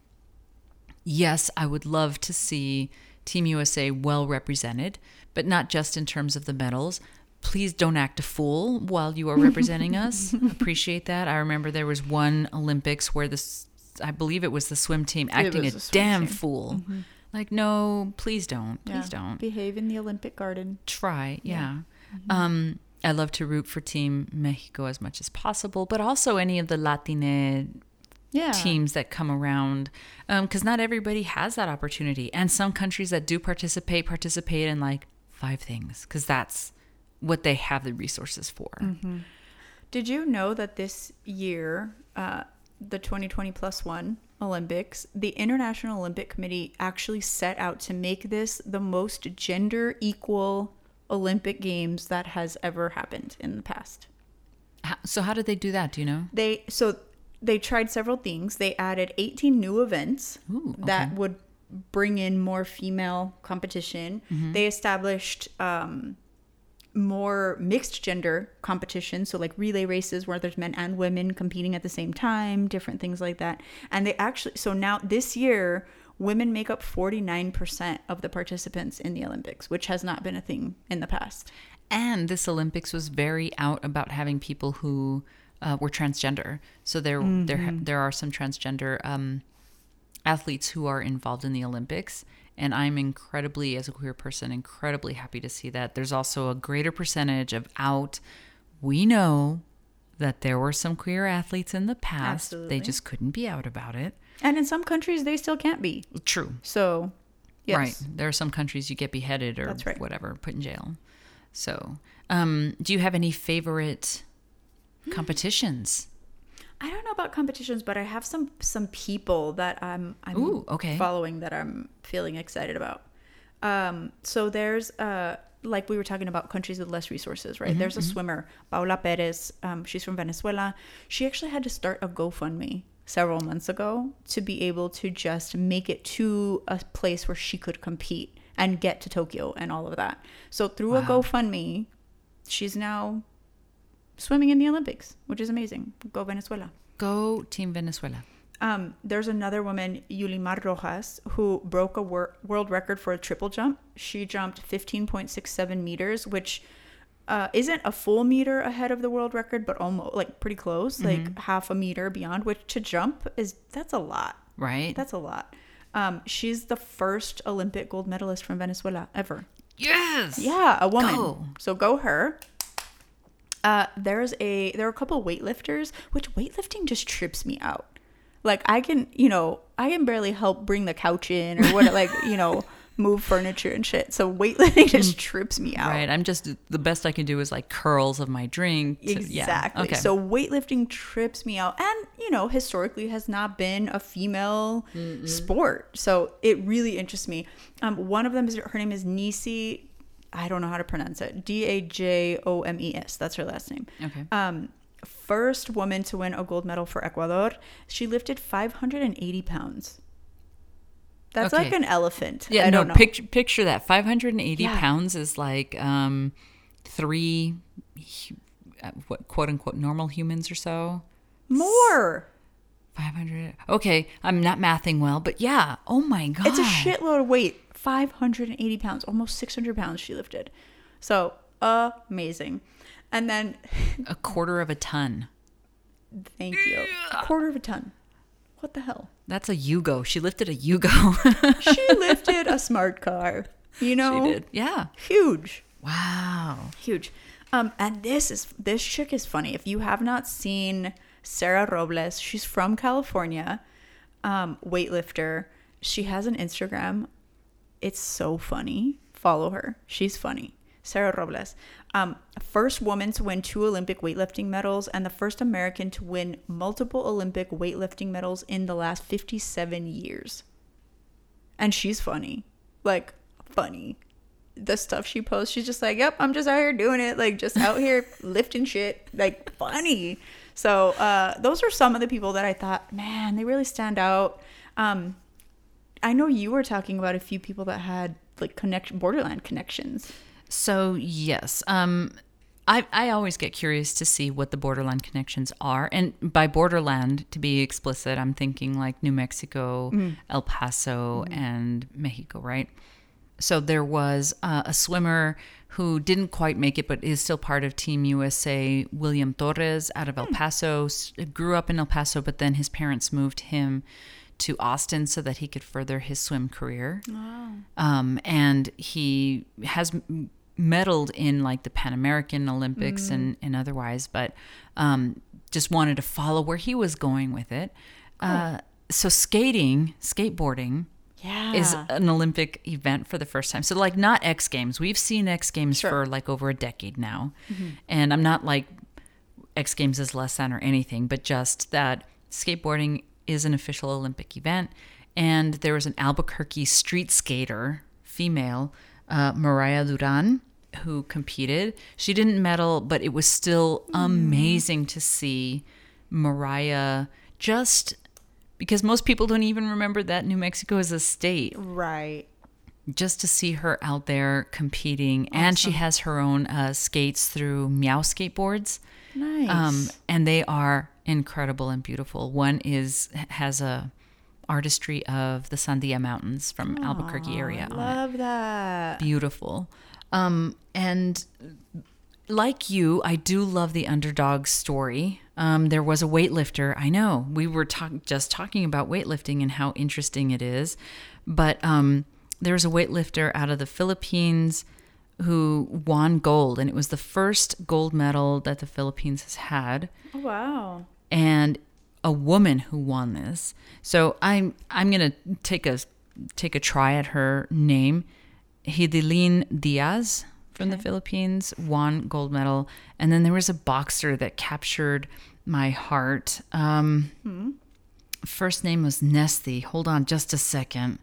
Speaker 2: yes, I would love to see Team USA well represented, but not just in terms of the medals. Please don't act a fool while you are representing us. <laughs> Appreciate that. I remember there was one Olympics where this, I believe it was the swim team acting a
Speaker 3: swim
Speaker 2: damn
Speaker 3: team.
Speaker 2: fool. Mm-hmm. Like, no, please don't. Please
Speaker 3: Yeah.
Speaker 2: don't
Speaker 3: Behave in the Olympic garden.
Speaker 2: try yeah, mm-hmm. um i love to root for team mexico as much as possible but also any of the latine
Speaker 3: Yeah.
Speaker 2: teams that come around um, because not everybody has that opportunity and some countries that do participate participate in like five things because that's what they have the resources for
Speaker 3: Did you know that this year, uh, the 2020 plus one Olympics, the International Olympic Committee actually set out to make this the most gender equal Olympic Games that has ever happened in the past.
Speaker 2: How- so how did they do that do you know
Speaker 3: They so they tried several things. They added 18 new events
Speaker 2: Ooh,
Speaker 3: that would bring in more female competition. They established um, more mixed gender competition, so like relay races where there's men and women competing at the same time, different things like that. And they actually so now this year women make up 49% of the participants in the Olympics, which has not been a thing in the past.
Speaker 2: And this Olympics was very out about having people who uh, were transgender. So there, there, there are some transgender um, athletes who are involved in the Olympics, and I'm incredibly, as a queer person, incredibly happy to see that. There's also a greater percentage of out. We know that there were some queer athletes in the past.
Speaker 3: Absolutely.
Speaker 2: They just couldn't be out about it.
Speaker 3: And in some countries they still can't be.
Speaker 2: True.
Speaker 3: So, yes.
Speaker 2: Right. There are some countries you get beheaded or
Speaker 3: right.
Speaker 2: whatever, put in jail. So, um, do you have any favorite competitions?
Speaker 3: I don't know about competitions, but I have some some people that I'm I'm
Speaker 2: Ooh, okay.
Speaker 3: following that I'm feeling excited about. Um, so there's uh like we were talking about countries with less resources, right? there's a swimmer, Paula Perez. Um, she's from Venezuela. She actually had to start a GoFundMe several months ago to be able to just make it to a place where she could compete and get to Tokyo and all of that. So through a GoFundMe, she's now swimming in the Olympics, which is amazing. Go Venezuela.
Speaker 2: Go Team Venezuela.
Speaker 3: Um, there's another woman, Yulimar Rojas, who broke a wor- world record for a triple jump. She jumped 15.67 meters, which uh, isn't a full meter ahead of the world record, but almost like pretty close, like half a meter beyond. Which to jump is that's a lot.
Speaker 2: Right?
Speaker 3: That's a lot. Um, she's the first Olympic gold medalist from Venezuela ever.
Speaker 2: yes.
Speaker 3: Yeah, a woman.
Speaker 2: Go.
Speaker 3: So go her. Uh, there's a there are a couple weightlifters, which weightlifting just trips me out. Like I can, you know, I can barely help bring the couch in or what, like you know, <laughs> move furniture and shit. So weightlifting just trips me out.
Speaker 2: Right. I'm just the best I can do is like curls of my drink. to- yeah.
Speaker 3: Exactly.
Speaker 2: Okay.
Speaker 3: So weightlifting trips me out, and you know, historically has not been a female sport. So it really interests me. Um, one of them is her name is Nisi. I don't know how to pronounce it. D A J O M E S. That's her last name.
Speaker 2: okay.
Speaker 3: Um, first woman to win a gold medal for Ecuador. She lifted 580 pounds. That's
Speaker 2: Okay.
Speaker 3: like an elephant.
Speaker 2: yeah.
Speaker 3: I
Speaker 2: no.
Speaker 3: don't know.
Speaker 2: Picture picture that. 580
Speaker 3: Yeah.
Speaker 2: pounds is like um, three, uh, what quote unquote normal humans or so.
Speaker 3: More.
Speaker 2: 500. Okay, I'm not mathing well, but yeah. Oh my god.
Speaker 3: It's a shitload of weight. 580 pounds, almost 600 pounds she lifted. So amazing. And then,
Speaker 2: A quarter of a ton.
Speaker 3: thank you. A quarter of a ton. What the hell?
Speaker 2: That's a Yugo. She lifted a Yugo. <laughs>
Speaker 3: She <laughs> lifted a smart car. You know?
Speaker 2: she did. Yeah.
Speaker 3: Huge.
Speaker 2: Wow.
Speaker 3: Huge. Um, and this is this chick is funny. If you have not seen Sarah Robles, she's from California, um, weightlifter. She has an Instagram. It's so funny. Follow her. She's funny. Sarah Robles. Um, first woman to win two Olympic weightlifting medals and the first American to win multiple Olympic weightlifting medals in the last 57 years. And she's funny. Like, funny. The stuff she posts, she's just like, yep, I'm just out here doing it. Like, just out here <laughs> lifting shit. Like, funny. So, uh, those are some of the people that I thought, man, they really stand out. Um, I know you were talking about a few people that had like connection, borderline connections.
Speaker 2: So yes, um, I I always get curious to see what the borderland connections are, and by borderland, to be explicit, I'm thinking like New Mexico, El Paso, and Mexico, right? So there was uh, a swimmer who didn't quite make it, but is still part of Team USA. William Torres out of El Paso s- grew up in El Paso, but then his parents moved him to Austin so that he could further his swim career. Um, and he has m- medaled in like the Pan American Olympics and, and otherwise, but um, just wanted to follow where he was going with it. Uh, so skating, skateboarding
Speaker 3: Yeah.
Speaker 2: is an Olympic event for the first time. So like not X Games. We've seen X Games
Speaker 3: Sure.
Speaker 2: for like over a decade now. And I'm not like X Games is less than or anything, but just that skateboarding is an official Olympic event. And there was an Albuquerque street skater, female, uh, Mariah Duran, who competed. She didn't medal, but it was still amazing to see Mariah just because most people don't even remember that New Mexico is a state
Speaker 3: right.
Speaker 2: just to see her out there competing and she has her own uh, skates through meow skateboards
Speaker 3: Nice.
Speaker 2: um, and they are incredible and beautiful. One is has a artistry of the sandia mountains from albuquerque area on it.
Speaker 3: Love that.
Speaker 2: beautiful. Um, and like you i do love the underdog story. Um, there was a weightlifter i know we were talk- just talking about weightlifting and how interesting it is but um, there was a weightlifter out of the philippines who won gold and it was the first gold medal that the philippines has had.
Speaker 3: Oh, wow.
Speaker 2: And a woman who won this. So I'm I'm gonna take a take a try at her name. Hidilyn Diaz from the Philippines won gold medal, and then there was a boxer that captured my heart. Um, First name was Nesthy. Hold on, just a second.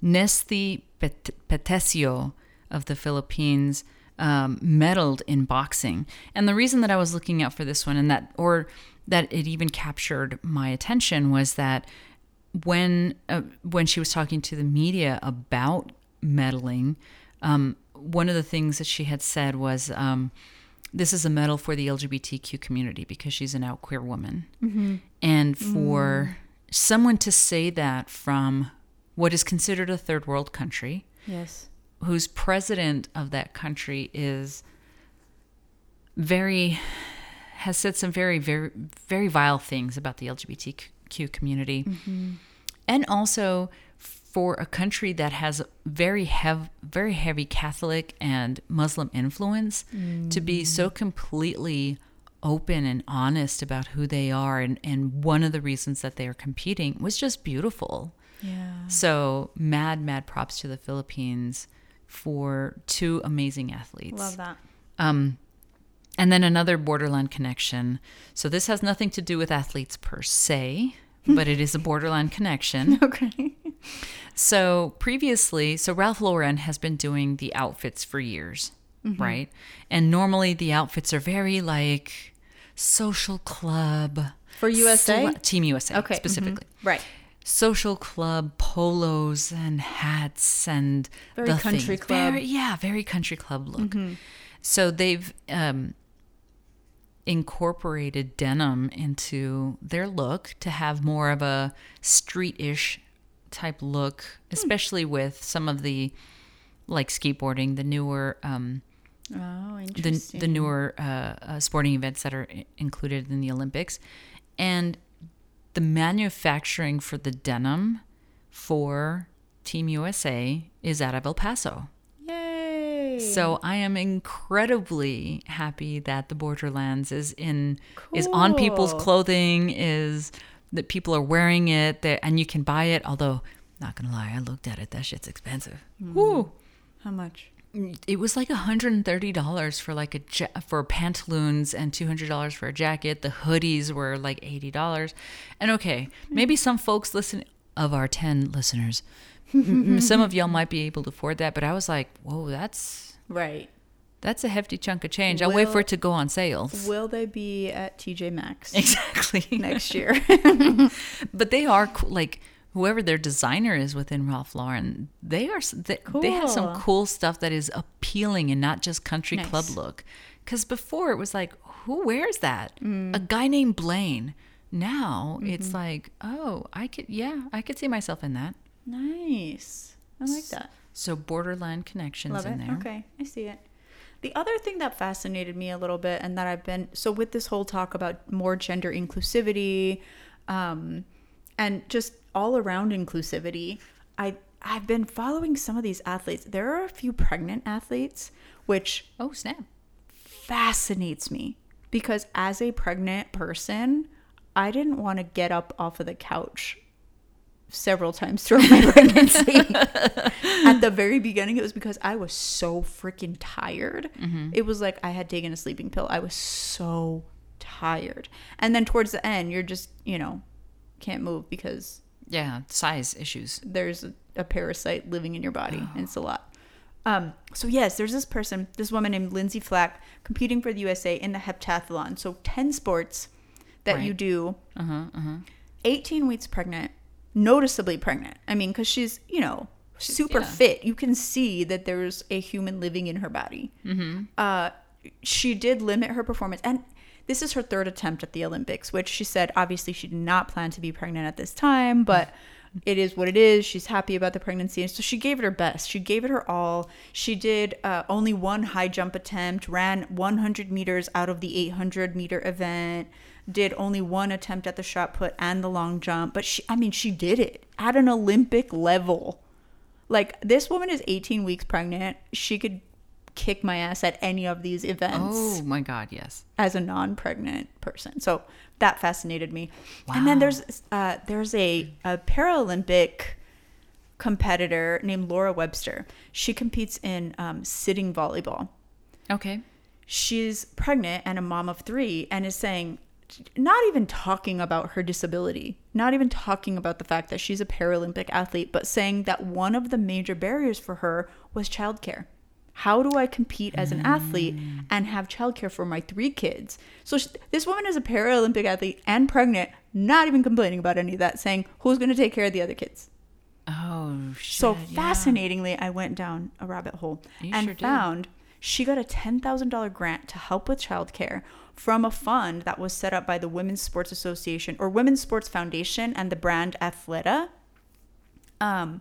Speaker 2: Nesty Pet- Petecio of the Philippines um, medaled in boxing. And the reason that I was looking out for this one and that, or that it even captured my attention was that when uh, when she was talking to the media about medaling, um, one of the things that she had said was, um, "This is a medal for the LGBTQ community because she's an out queer woman." And for someone to say that from what is considered a third world country,
Speaker 3: Yes.
Speaker 2: Whose president of that country is very has said some very very very vile things about the LGBTQ community, mm-hmm. and also for a country that has very hev- very heavy Catholic and Muslim influence to be mm. so completely open and honest about who they are. And, and one of the reasons that they are competing was just beautiful.
Speaker 3: Yeah.
Speaker 2: So mad, mad props to the Philippines for two amazing athletes.
Speaker 3: Love that.
Speaker 2: Um, and then another borderline connection. So this has nothing to do with athletes per se, <laughs> but it is a borderline connection. <laughs>
Speaker 3: Okay.
Speaker 2: So previously, so Ralph Lauren has been doing the outfits for years, right? And normally the outfits are very like social club
Speaker 3: For USA?
Speaker 2: cele- Team USA
Speaker 3: Okay. mhm.
Speaker 2: specifically
Speaker 3: Right.
Speaker 2: Social club polos and hats and
Speaker 3: Very
Speaker 2: the
Speaker 3: country
Speaker 2: things.
Speaker 3: club.
Speaker 2: Very- yeah, very country club look. So they've um, incorporated denim into their look to have more of a street-ish type look, especially with some of the like skateboarding, the newer um,
Speaker 3: Oh,
Speaker 2: the the newer uh, uh, sporting events that are included in the Olympics, and the manufacturing for the denim for Team USA is out of El Paso.
Speaker 3: Yay.
Speaker 2: So I am incredibly happy that the Borderlands is in is on people's clothing is that people are wearing it that and you can buy it. Although not gonna lie, I looked at it. That shit's expensive. Mm-hmm. Woo.
Speaker 3: How much?
Speaker 2: It was like $130 for like a ja- for pantaloons and $200 for a jacket. The hoodies were like $80. And okay, maybe some folks listen of our 10 listeners, <laughs> some of y'all might be able to afford that, but I was like, "Whoa, that's
Speaker 3: Right.
Speaker 2: that's a hefty chunk of change. I'll wait for it to go on sales."
Speaker 3: Will they be at TJ Maxx <laughs>
Speaker 2: Exactly.
Speaker 3: next year? <laughs>
Speaker 2: but they are like whoever their designer is within Ralph Lauren, they are they, they have some
Speaker 3: Cool.
Speaker 2: cool stuff that is appealing and not just country club look. Because before it was like, who wears that?
Speaker 3: Mm.
Speaker 2: A guy named Blaine. Now
Speaker 3: Mm-hmm.
Speaker 2: it's like, oh, I could, yeah, I could see myself in that.
Speaker 3: nice. I like that.
Speaker 2: So Borderland connections
Speaker 3: Love
Speaker 2: in
Speaker 3: it.
Speaker 2: there.
Speaker 3: Okay, I see it. The other thing that fascinated me a little bit, and that I've been so with this whole talk about more gender inclusivity, um, and just all around inclusivity, I I've been following some of these athletes. There are a few pregnant athletes, which
Speaker 2: Oh snap!
Speaker 3: fascinates me because as a pregnant person, I didn't want to get up off of the couch several times throughout my <laughs> pregnancy. <laughs> At the very beginning, it was because I was so freaking tired. Mm-hmm. It was like I had taken a sleeping pill. I was so tired. And then towards the end, you're just, you know, can't move because
Speaker 2: Yeah, size issues.
Speaker 3: there's a, a parasite living in your body and <sighs> it's a lot um, so yes there's this person this woman named lindsay flach competing for the usa in the heptathlon so 10 sports that you do
Speaker 2: Uh huh. Uh huh.
Speaker 3: 18 weeks pregnant noticeably pregnant i mean because she's you know super
Speaker 2: yeah.
Speaker 3: fit you can see that there's a human living in her body mm-hmm. uh, she did limit her performance and this is her third attempt at the olympics which she said obviously she did not plan to be pregnant at this time but <laughs> it is what it is. She's happy about the pregnancy. And so she gave it her best. She gave it her all. She did uh, only one high jump attempt ran 100 meters out of the 800 meter event did only one attempt at the shot put and the long jump. But she i mean she did it at an olympic level. Like this woman is 18 weeks pregnant. She could kick my ass at any of these events
Speaker 2: Oh my God! Yes.
Speaker 3: as a non-pregnant person. So that fascinated me. Wow. And then there's uh, there's a, a Paralympic competitor named Lora Webster. She competes in um, sitting volleyball.
Speaker 2: Okay.
Speaker 3: She's pregnant and a mom of three, and is saying, not even talking about her disability, not even talking about the fact that she's a Paralympic athlete, but saying that one of the major barriers for her was childcare. How do I compete as an athlete and have childcare for my three kids? So sh- this woman is a Paralympic athlete and pregnant, not even complaining about any of that, saying who's going to take care of the other kids.
Speaker 2: Oh shit.
Speaker 3: So
Speaker 2: yeah.
Speaker 3: fascinatingly, I went down a rabbit hole
Speaker 2: You
Speaker 3: and
Speaker 2: sure
Speaker 3: found she got a $10,000 grant to help with childcare from a fund that was set up by the Women's Sports Association or Women's Sports Foundation and the brand Athleta. Um,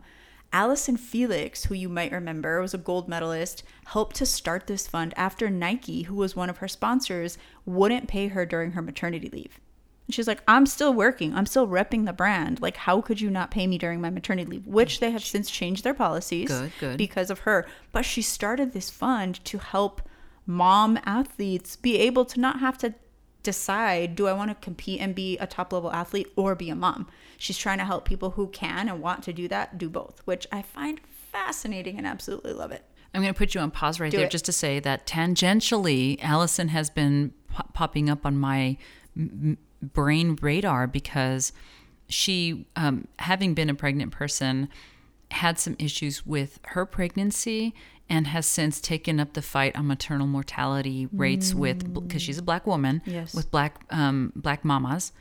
Speaker 3: Allyson Felix, who you might remember was a gold medalist, helped to start this fund after Nike, who was one of her sponsors, wouldn't pay her during her maternity leave. And she's like, I'm still working. I'm still repping the brand. Like, how could you not pay me during my maternity leave? Which they have since changed their policies
Speaker 2: Good, good.
Speaker 3: because of her. But she started this fund to help mom athletes be able to not have to decide do I want to compete and be a top level athlete or be a mom. She's trying to help people who can and want to do that do both, which I find fascinating and absolutely love it.
Speaker 2: I'm going to put you on pause right
Speaker 3: Do
Speaker 2: there
Speaker 3: it.
Speaker 2: just to say that tangentially, Allyson has been po- popping up on my m- brain radar because she, um, having been a pregnant person, had some issues with her pregnancy and has since taken up the fight on maternal mortality rates with because she's a black woman
Speaker 3: Yes.
Speaker 2: with black um, black mamas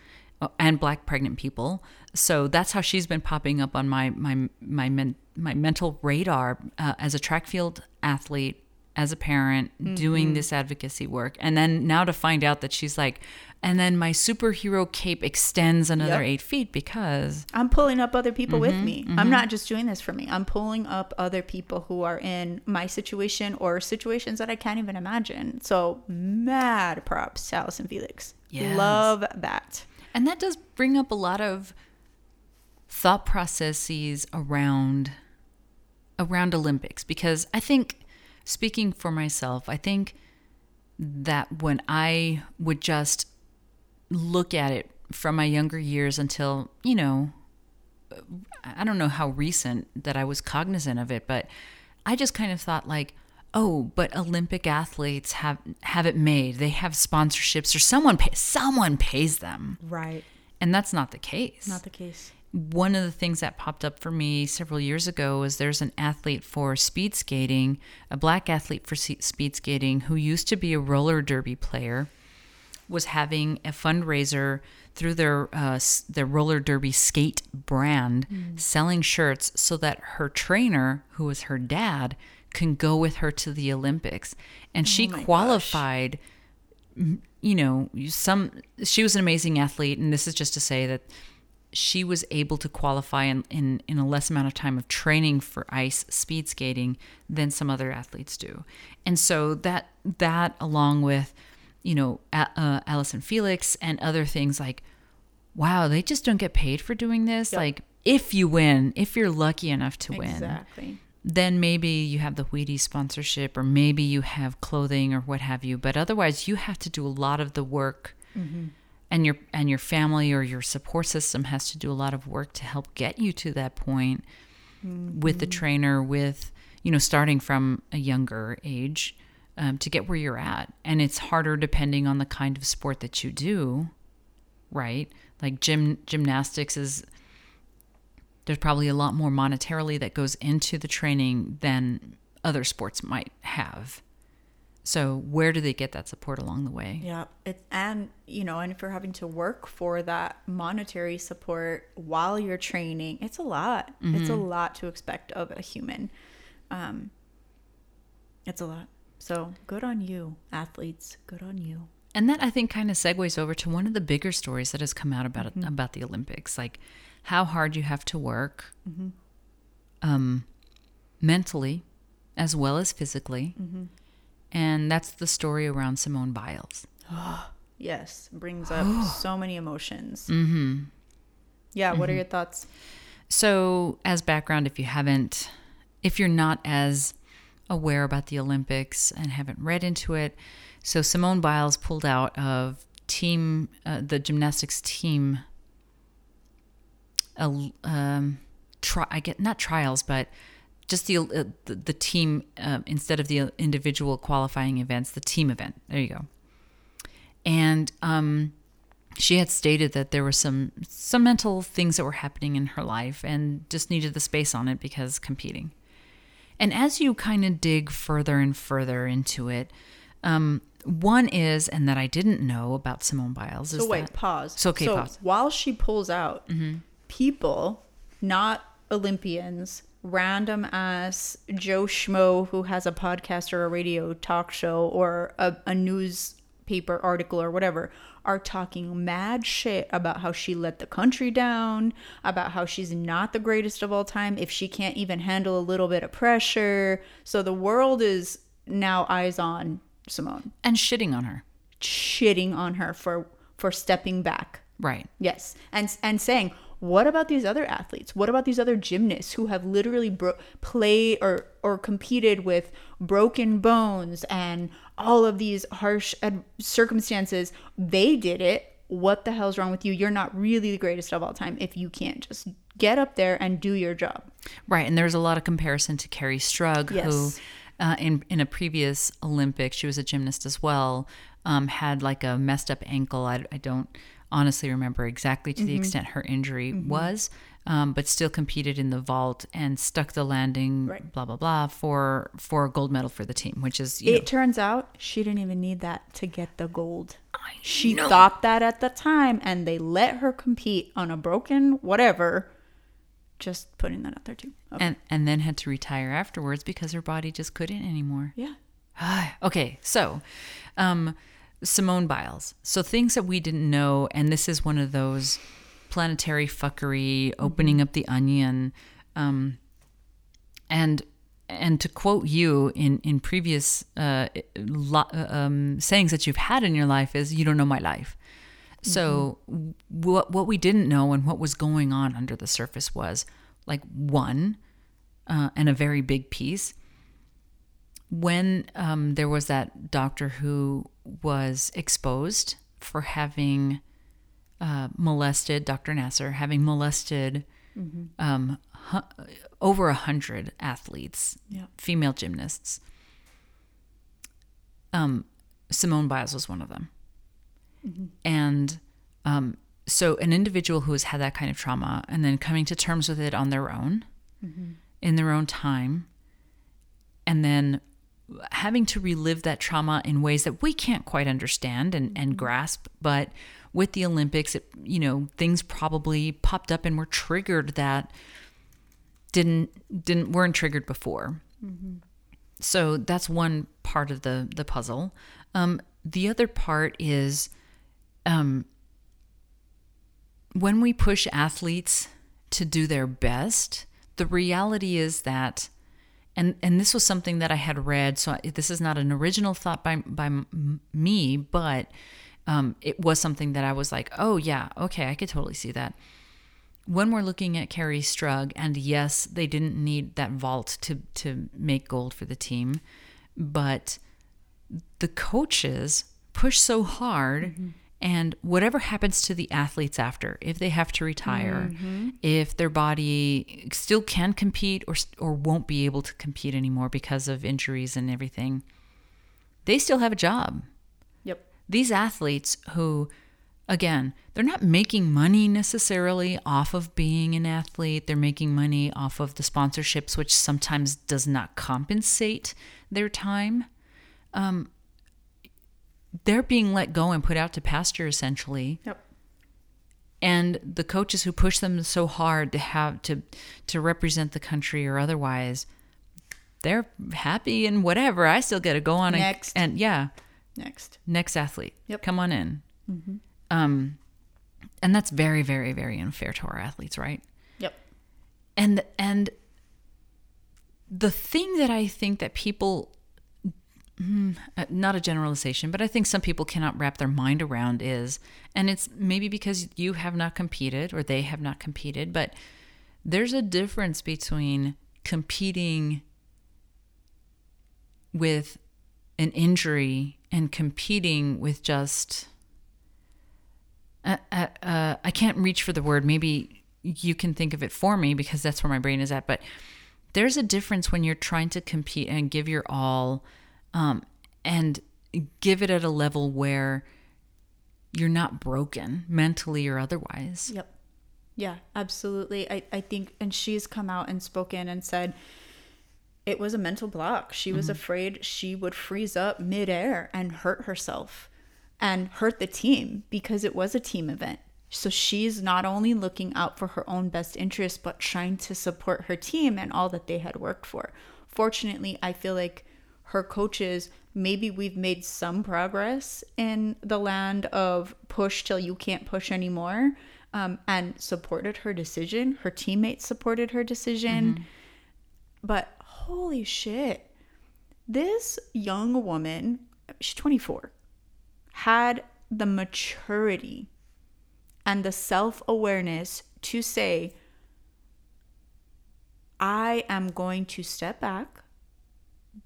Speaker 2: uh, and black pregnant people. So that's how she's been popping up on my my my men, my mental radar uh, as a track field athlete as a parent doing this advocacy work and then now to find out that she's like and then my superhero cape extends another
Speaker 3: Yep.
Speaker 2: eight feet because
Speaker 3: I'm pulling up other people with me.
Speaker 2: Mm-hmm,
Speaker 3: I'm not just doing this for me. I'm pulling up other people who are in my situation or situations that I can't even imagine. So mad props to Allyson Felix.
Speaker 2: Yes.
Speaker 3: Love that.
Speaker 2: And that does bring up a lot of thought processes around around Olympics because I think speaking for myself, I think that when I would just look at it from my younger years until, you know, I don't know how recent that I was cognizant of it, but I just kind of thought like, oh, but Olympic athletes have have it made. They have sponsorships or someone pay, someone pays them.
Speaker 3: Right.
Speaker 2: And that's not the case.
Speaker 3: Not the case.
Speaker 2: One of the things that popped up for me several years ago was there's an athlete for speed skating, a black athlete for speed skating who used to be a roller derby player, was having a fundraiser through their uh, their roller derby skate brand, selling shirts so that her trainer, who was her dad, can go with her to the Olympics, and she
Speaker 3: gosh.
Speaker 2: qualified you know, some she was an amazing athlete, and this is just to say that she was able to qualify in, in, in a less amount of time of training for ice speed skating than some other athletes do. And so that that along with, you know, uh, Allyson Felix and other things like, wow, they just don't get paid for doing this. Like if you win, if you're lucky enough to win,
Speaker 3: Exactly.
Speaker 2: then maybe you have the Wheaties sponsorship or maybe you have clothing or what have you. But otherwise, you have to do a lot of the work, and your and your family or your support system has to do a lot of work to help get you to that point with the trainer, with you know, starting from a younger age um, to get where you're at. And it's harder depending on the kind of sport that you do, right? Like gym gymnastics is there's probably a lot more monetarily that goes into the training than other sports might have. So where do they get that support along the way?
Speaker 3: Yeah, it and you know, and if you're having to work for that monetary support while you're training, it's a lot. It's a lot to expect of a human. Um, it's a lot. So good on you, athletes. Good on you.
Speaker 2: And that I think kind of segues over to one of the bigger stories that has come out about about the Olympics, like how hard you have to work, um, mentally as well as physically, and that's the story around Simone Biles. <gasps>
Speaker 3: Yes, brings up <gasps> so many emotions. Mm-hmm. Yeah. What are your thoughts?
Speaker 2: So, as background, if you haven't, if you're not as aware about the Olympics and haven't read into it, so Simone Biles pulled out of team, uh, the gymnastics team, um, try, I get not trials, but just the uh, the, the team um, instead of the individual qualifying events, the team event. There you go. And um, she had stated that there were some some mental things that were happening in her life and just needed the space on it because competing. And as you kind of dig further and further into it, um, one is, and that I didn't know about Simone Biles is
Speaker 3: So wait,
Speaker 2: that
Speaker 3: pause.
Speaker 2: So, okay, pause. Mm-hmm.
Speaker 3: While she pulls out, people, not Olympians, random ass Joe Schmo who has a podcast or a radio talk show or a, a newspaper article or whatever, are talking mad shit about how she let the country down, about how she's not the greatest of all time if she can't even handle a little bit of pressure. So the world is now eyes on Simone,
Speaker 2: and shitting on her.
Speaker 3: shitting on her for for stepping back.
Speaker 2: Right.
Speaker 3: Yes, and and saying, what about these other athletes? What about these other gymnasts who have literally bro- played or or competed with broken bones and all of these harsh ad- circumstances? They did it. What the hell's wrong with you? You're not really the greatest of all time if you can't just get up there and do your job.
Speaker 2: Right, and there was a lot of comparison to Kerri Strug,
Speaker 3: Yes.
Speaker 2: who, uh, in in a previous Olympic, she was a gymnast as well, um, had like a messed up ankle. I, I don't honestly remember exactly to the
Speaker 3: Mm-hmm.
Speaker 2: extent her injury was, um, but still competed in the vault and stuck the landing.
Speaker 3: Right.
Speaker 2: Blah blah blah for for a gold medal for the team, which is
Speaker 3: It
Speaker 2: know,
Speaker 3: turns out she didn't even need that to get the gold. She thought that at the time, and they let her compete on a broken whatever. Just putting that out there too. Okay.
Speaker 2: and and then had to retire afterwards because her body just couldn't anymore.
Speaker 3: Yeah. <sighs>
Speaker 2: okay, so um, Simone Biles. So things that we didn't know, and this is one of those planetary fuckery, opening up the onion, um, and and to quote you in in previous uh, lo- um, sayings that you've had in your life is you don't know my life. So what what we didn't know and what was going on under the surface was like one, uh, and a very big piece. When um, there was that doctor who was exposed for having uh, molested Dr. Nassar, having molested um, hu- over a hundred athletes,
Speaker 3: Yeah.
Speaker 2: female gymnasts. Um, Simone Biles was one of them, and um, so an individual who has had that kind of trauma and then coming to terms with it on their own, in their own time, and then having to relive that trauma in ways that we can't quite understand and, and grasp but with the olympics it, you know things probably popped up and were triggered that didn't didn't weren't triggered before. So that's one part of the the puzzle. Um, the other part is um, when we push athletes to do their best the reality is that and and this was something that I had read. So I- this is not an original thought by by me, but um, it was something that I was like, oh yeah, okay, I could totally see that. When we're looking at Kerri Strug, and yes, they didn't need that vault to to make gold for the team, but the coaches push so hard and whatever happens to the athletes after if they have to retire if their body still can compete or or won't be able to compete anymore because of injuries and everything they still have a job.
Speaker 3: Yep.
Speaker 2: these athletes who again they're not making money necessarily off of being an athlete. They're making money off of the sponsorships which sometimes does not compensate their time. Um, they're being let go and put out to pasture essentially
Speaker 3: Yep.
Speaker 2: and the coaches who push them so hard to have to to represent the country or otherwise they're happy and whatever i still get to go on and-
Speaker 3: Next.
Speaker 2: and yeah
Speaker 3: Next.
Speaker 2: next athlete
Speaker 3: Yep.
Speaker 2: come on in um and that's very very very unfair to our athletes right
Speaker 3: Yep.
Speaker 2: and and the thing that i think that people hmm, uh, not a generalization but i think some people cannot wrap their mind around is and it's maybe because you have not competed or they have not competed but there's a difference between competing with an injury and competing with just uh, uh, uh, I can't reach for the word. Maybe you can think of it for me because that's where my brain is at. But there's a difference when you're trying to compete and give your all um, and give it at a level where you're not broken mentally or otherwise.
Speaker 3: Yep. Yeah, absolutely. I, I think, and she's come out and spoken and said it was a mental block. She was afraid she would freeze up midair and hurt herself and hurt the team because it was a team event. So she's not only looking out for her own best interest, but trying to support her team and all that they had worked for. Fortunately, I feel like her coaches, maybe we've made some progress in the land of push till you can't push anymore um, and supported her decision. Her teammates supported her decision. But holy shit, this young woman, she's 24, had the maturity and the self awareness to say, I am going to step back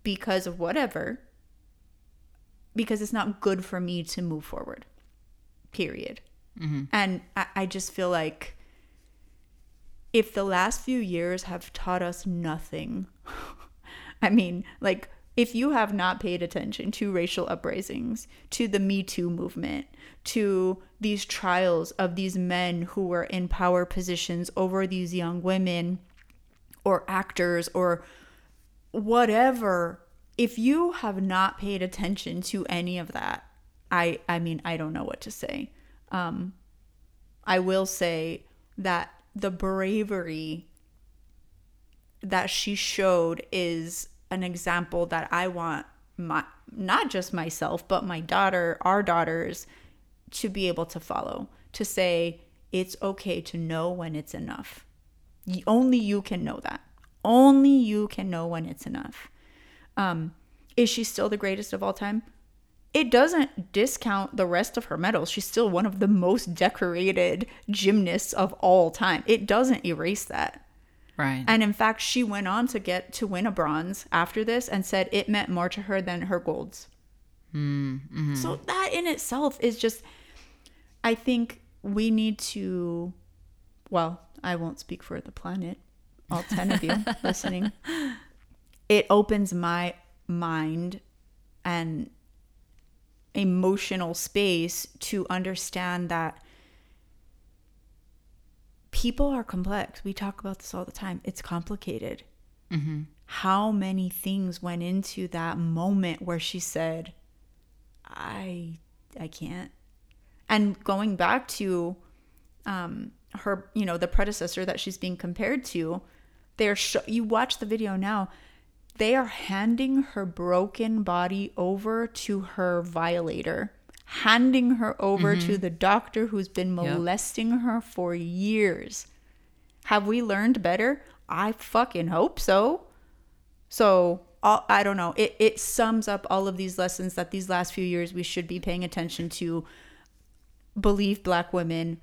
Speaker 3: because of whatever, because it's not good for me to move forward, period. Mm-hmm. And I, I just feel like if the last few years have taught us nothing, <laughs> I mean, like, if you have not paid attention to racial uprisings, to the Me Too movement, to these trials of these men who were in power positions over these young women or actors or whatever, if you have not paid attention to any of that, I I mean, I don't know what to say. Um I will say that the bravery that she showed is an example that I want my not just myself, but my daughter, our daughters, to be able to follow, to say it's okay to know when it's enough. Only you can know that. Only you can know when it's enough. Um, is she still the greatest of all time? It doesn't discount the rest of her medals. She's still one of the most decorated gymnasts of all time. It doesn't erase that.
Speaker 2: Right.
Speaker 3: And in fact, she went on to get to win a bronze after this and said it meant more to her than her golds. So that in itself is just, I think we need to, well, I won't speak for the planet, all 10 of you <laughs> listening. It opens my mind and emotional space to understand that people are complex. We talk about this all the time. It's complicated. How many things went into that moment where she said, "I, I can't," and going back to um, her, you know, the predecessor that she's being compared to, they're sh- you watch the video now. They are handing her broken body over to her violator, handing her over to mm-hmm. the doctor who's been
Speaker 2: Yep.
Speaker 3: molesting her for years. Have we learned better? I fucking hope so. So all, I don't know. It it sums up all of these lessons that these last few years we should be paying attention to. Believe black women,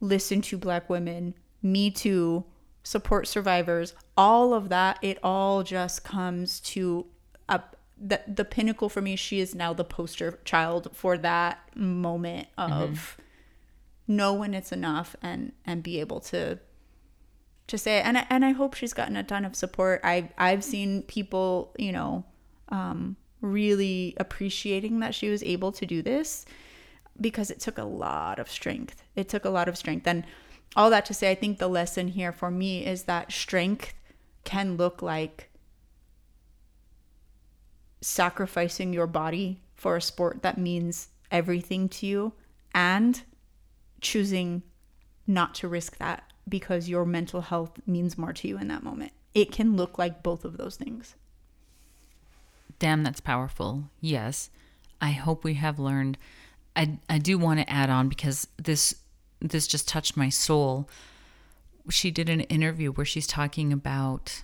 Speaker 3: listen to black women, me too, support survivors. All of that. It all just comes to a the the pinnacle for me. She is now the poster child for that moment of know when it's enough and and be able to to say it. and I, and I hope she's gotten a ton of support. I I've seen people, you know, um, really appreciating that she was able to do this because it took a lot of strength. It took a lot of strength, and all that to say, I think the lesson here for me is that strength can look like sacrificing your body for a sport that means everything to you and choosing not to risk that because your mental health means more to you in that moment. It can look like both of those things.
Speaker 2: Damn, that's powerful. Yes. I hope we have learned. I, I do want to add on because this this just touched my soul. She did an interview where she's talking about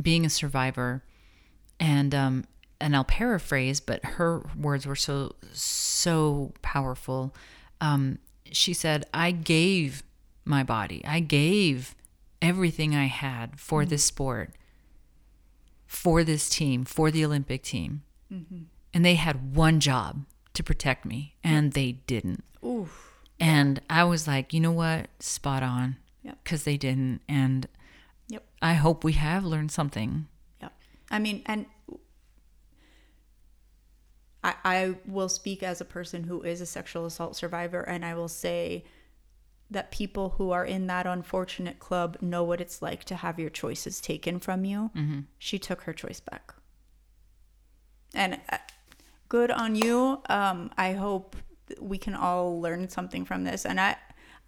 Speaker 2: being a survivor and um and I'll paraphrase, but her words were so so powerful. Um, she said, "I gave my body. I gave everything I had for this sport, for this team, for the Olympic team, and they had one job to protect me, and they didn't.
Speaker 3: Oof.
Speaker 2: And I was like, you know what? Spot on,
Speaker 3: Yep.
Speaker 2: because they didn't. And
Speaker 3: Yep.
Speaker 2: I hope we have learned something.
Speaker 3: Yeah. I mean, and I, I will speak as a person who is a sexual assault survivor, and I will say that people who are in that unfortunate club know what it's like to have your choices taken from you. She took her choice back. And uh, good on you. Um, I hope we can all learn something from this. And I,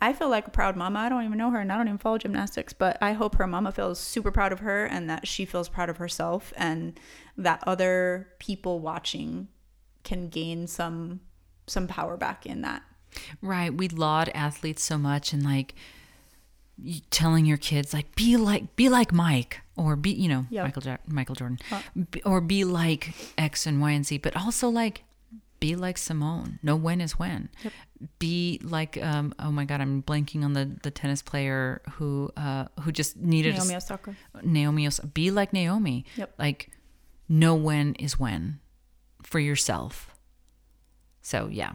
Speaker 3: I feel like a proud mama. I don't even know her and I don't even follow gymnastics, but I hope her mama feels super proud of her and that she feels proud of herself and that other people watching can gain some some power back in that.
Speaker 2: Right. We laud athletes so much and like telling your kids like be like be like Mike or be you know
Speaker 3: Yeah.
Speaker 2: Michael ja- Michael Jordan B- or be like X and Y and Z but also like be like Simone. Know when is when. Be like um oh my god I'm blanking on the the tennis player who uh who just needed a
Speaker 3: Naomi Osaka.
Speaker 2: Naomi Os- be like Naomi.
Speaker 3: Yep.
Speaker 2: Like know when is when for yourself. So yeah.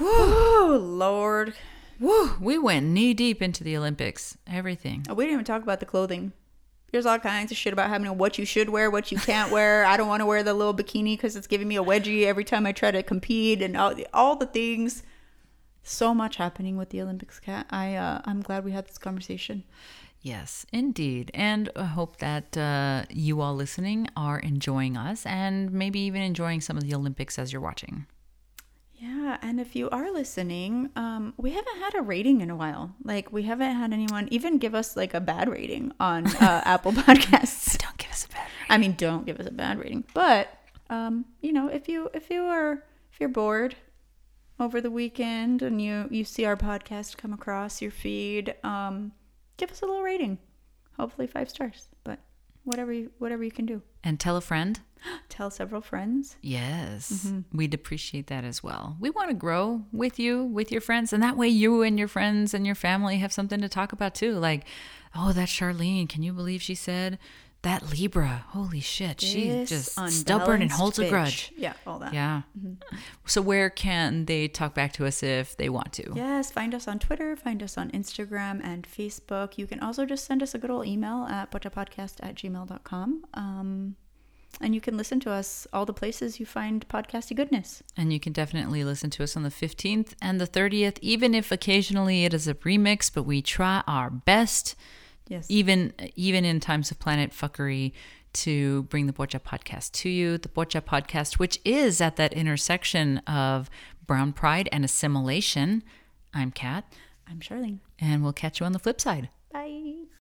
Speaker 3: Oh Lord.
Speaker 2: Woo, we went knee deep into the Olympics. Everything.
Speaker 3: Oh, we didn't even talk about the clothing. There's all kinds of shit about having what you should wear, what you can't wear. I don't want to wear the little bikini because it's giving me a wedgie every time I try to compete, and all all the things. So much happening with the Olympics, Kat. I uh, I'm glad we had this conversation.
Speaker 2: Yes, indeed. And I hope that uh, you all listening are enjoying us and maybe even enjoying some of the Olympics as you're watching.
Speaker 3: Yeah, and if you are listening, um, we haven't had a rating in a while. Like we haven't had anyone even give us like a bad rating on <laughs> uh, Apple Podcasts. <laughs>
Speaker 2: Don't give us a bad rating.
Speaker 3: I mean, don't give us a bad rating, but um, you know, if you if you are if you're bored over the weekend and you you see our podcast come across your feed, um, give us a little rating. Hopefully five stars, but whatever you whatever you can do.
Speaker 2: And tell a friend. <gasps>
Speaker 3: Tell several friends.
Speaker 2: Yes, mm-hmm. we'd appreciate that as well. We want to grow with you, with your friends, and that way you and your friends and your family have something to talk about too. Like, oh, that Charlene, can you believe she said that Libra? Holy shit, she's just stubborn and holds a grudge.
Speaker 3: Yeah, all that.
Speaker 2: Yeah. So where can they talk back to us if they want to?
Speaker 3: Yes, find us on Twitter, find us on Instagram and Facebook. You can also just send us a good old email at pochapodcast at gmail.com. Um, and you can listen to us all the places you find podcasty goodness.
Speaker 2: And you can definitely listen to us on the 15th and the 30th, even if occasionally it is a remix, but we try our best,
Speaker 3: Yes.
Speaker 2: even even in times of planet fuckery, to bring the Pocha podcast to you. The Pocha podcast, which is at that intersection of brown pride and assimilation. I'm Kat,
Speaker 3: I'm Charlene.
Speaker 2: and we'll catch you on the flip side.
Speaker 3: Bye.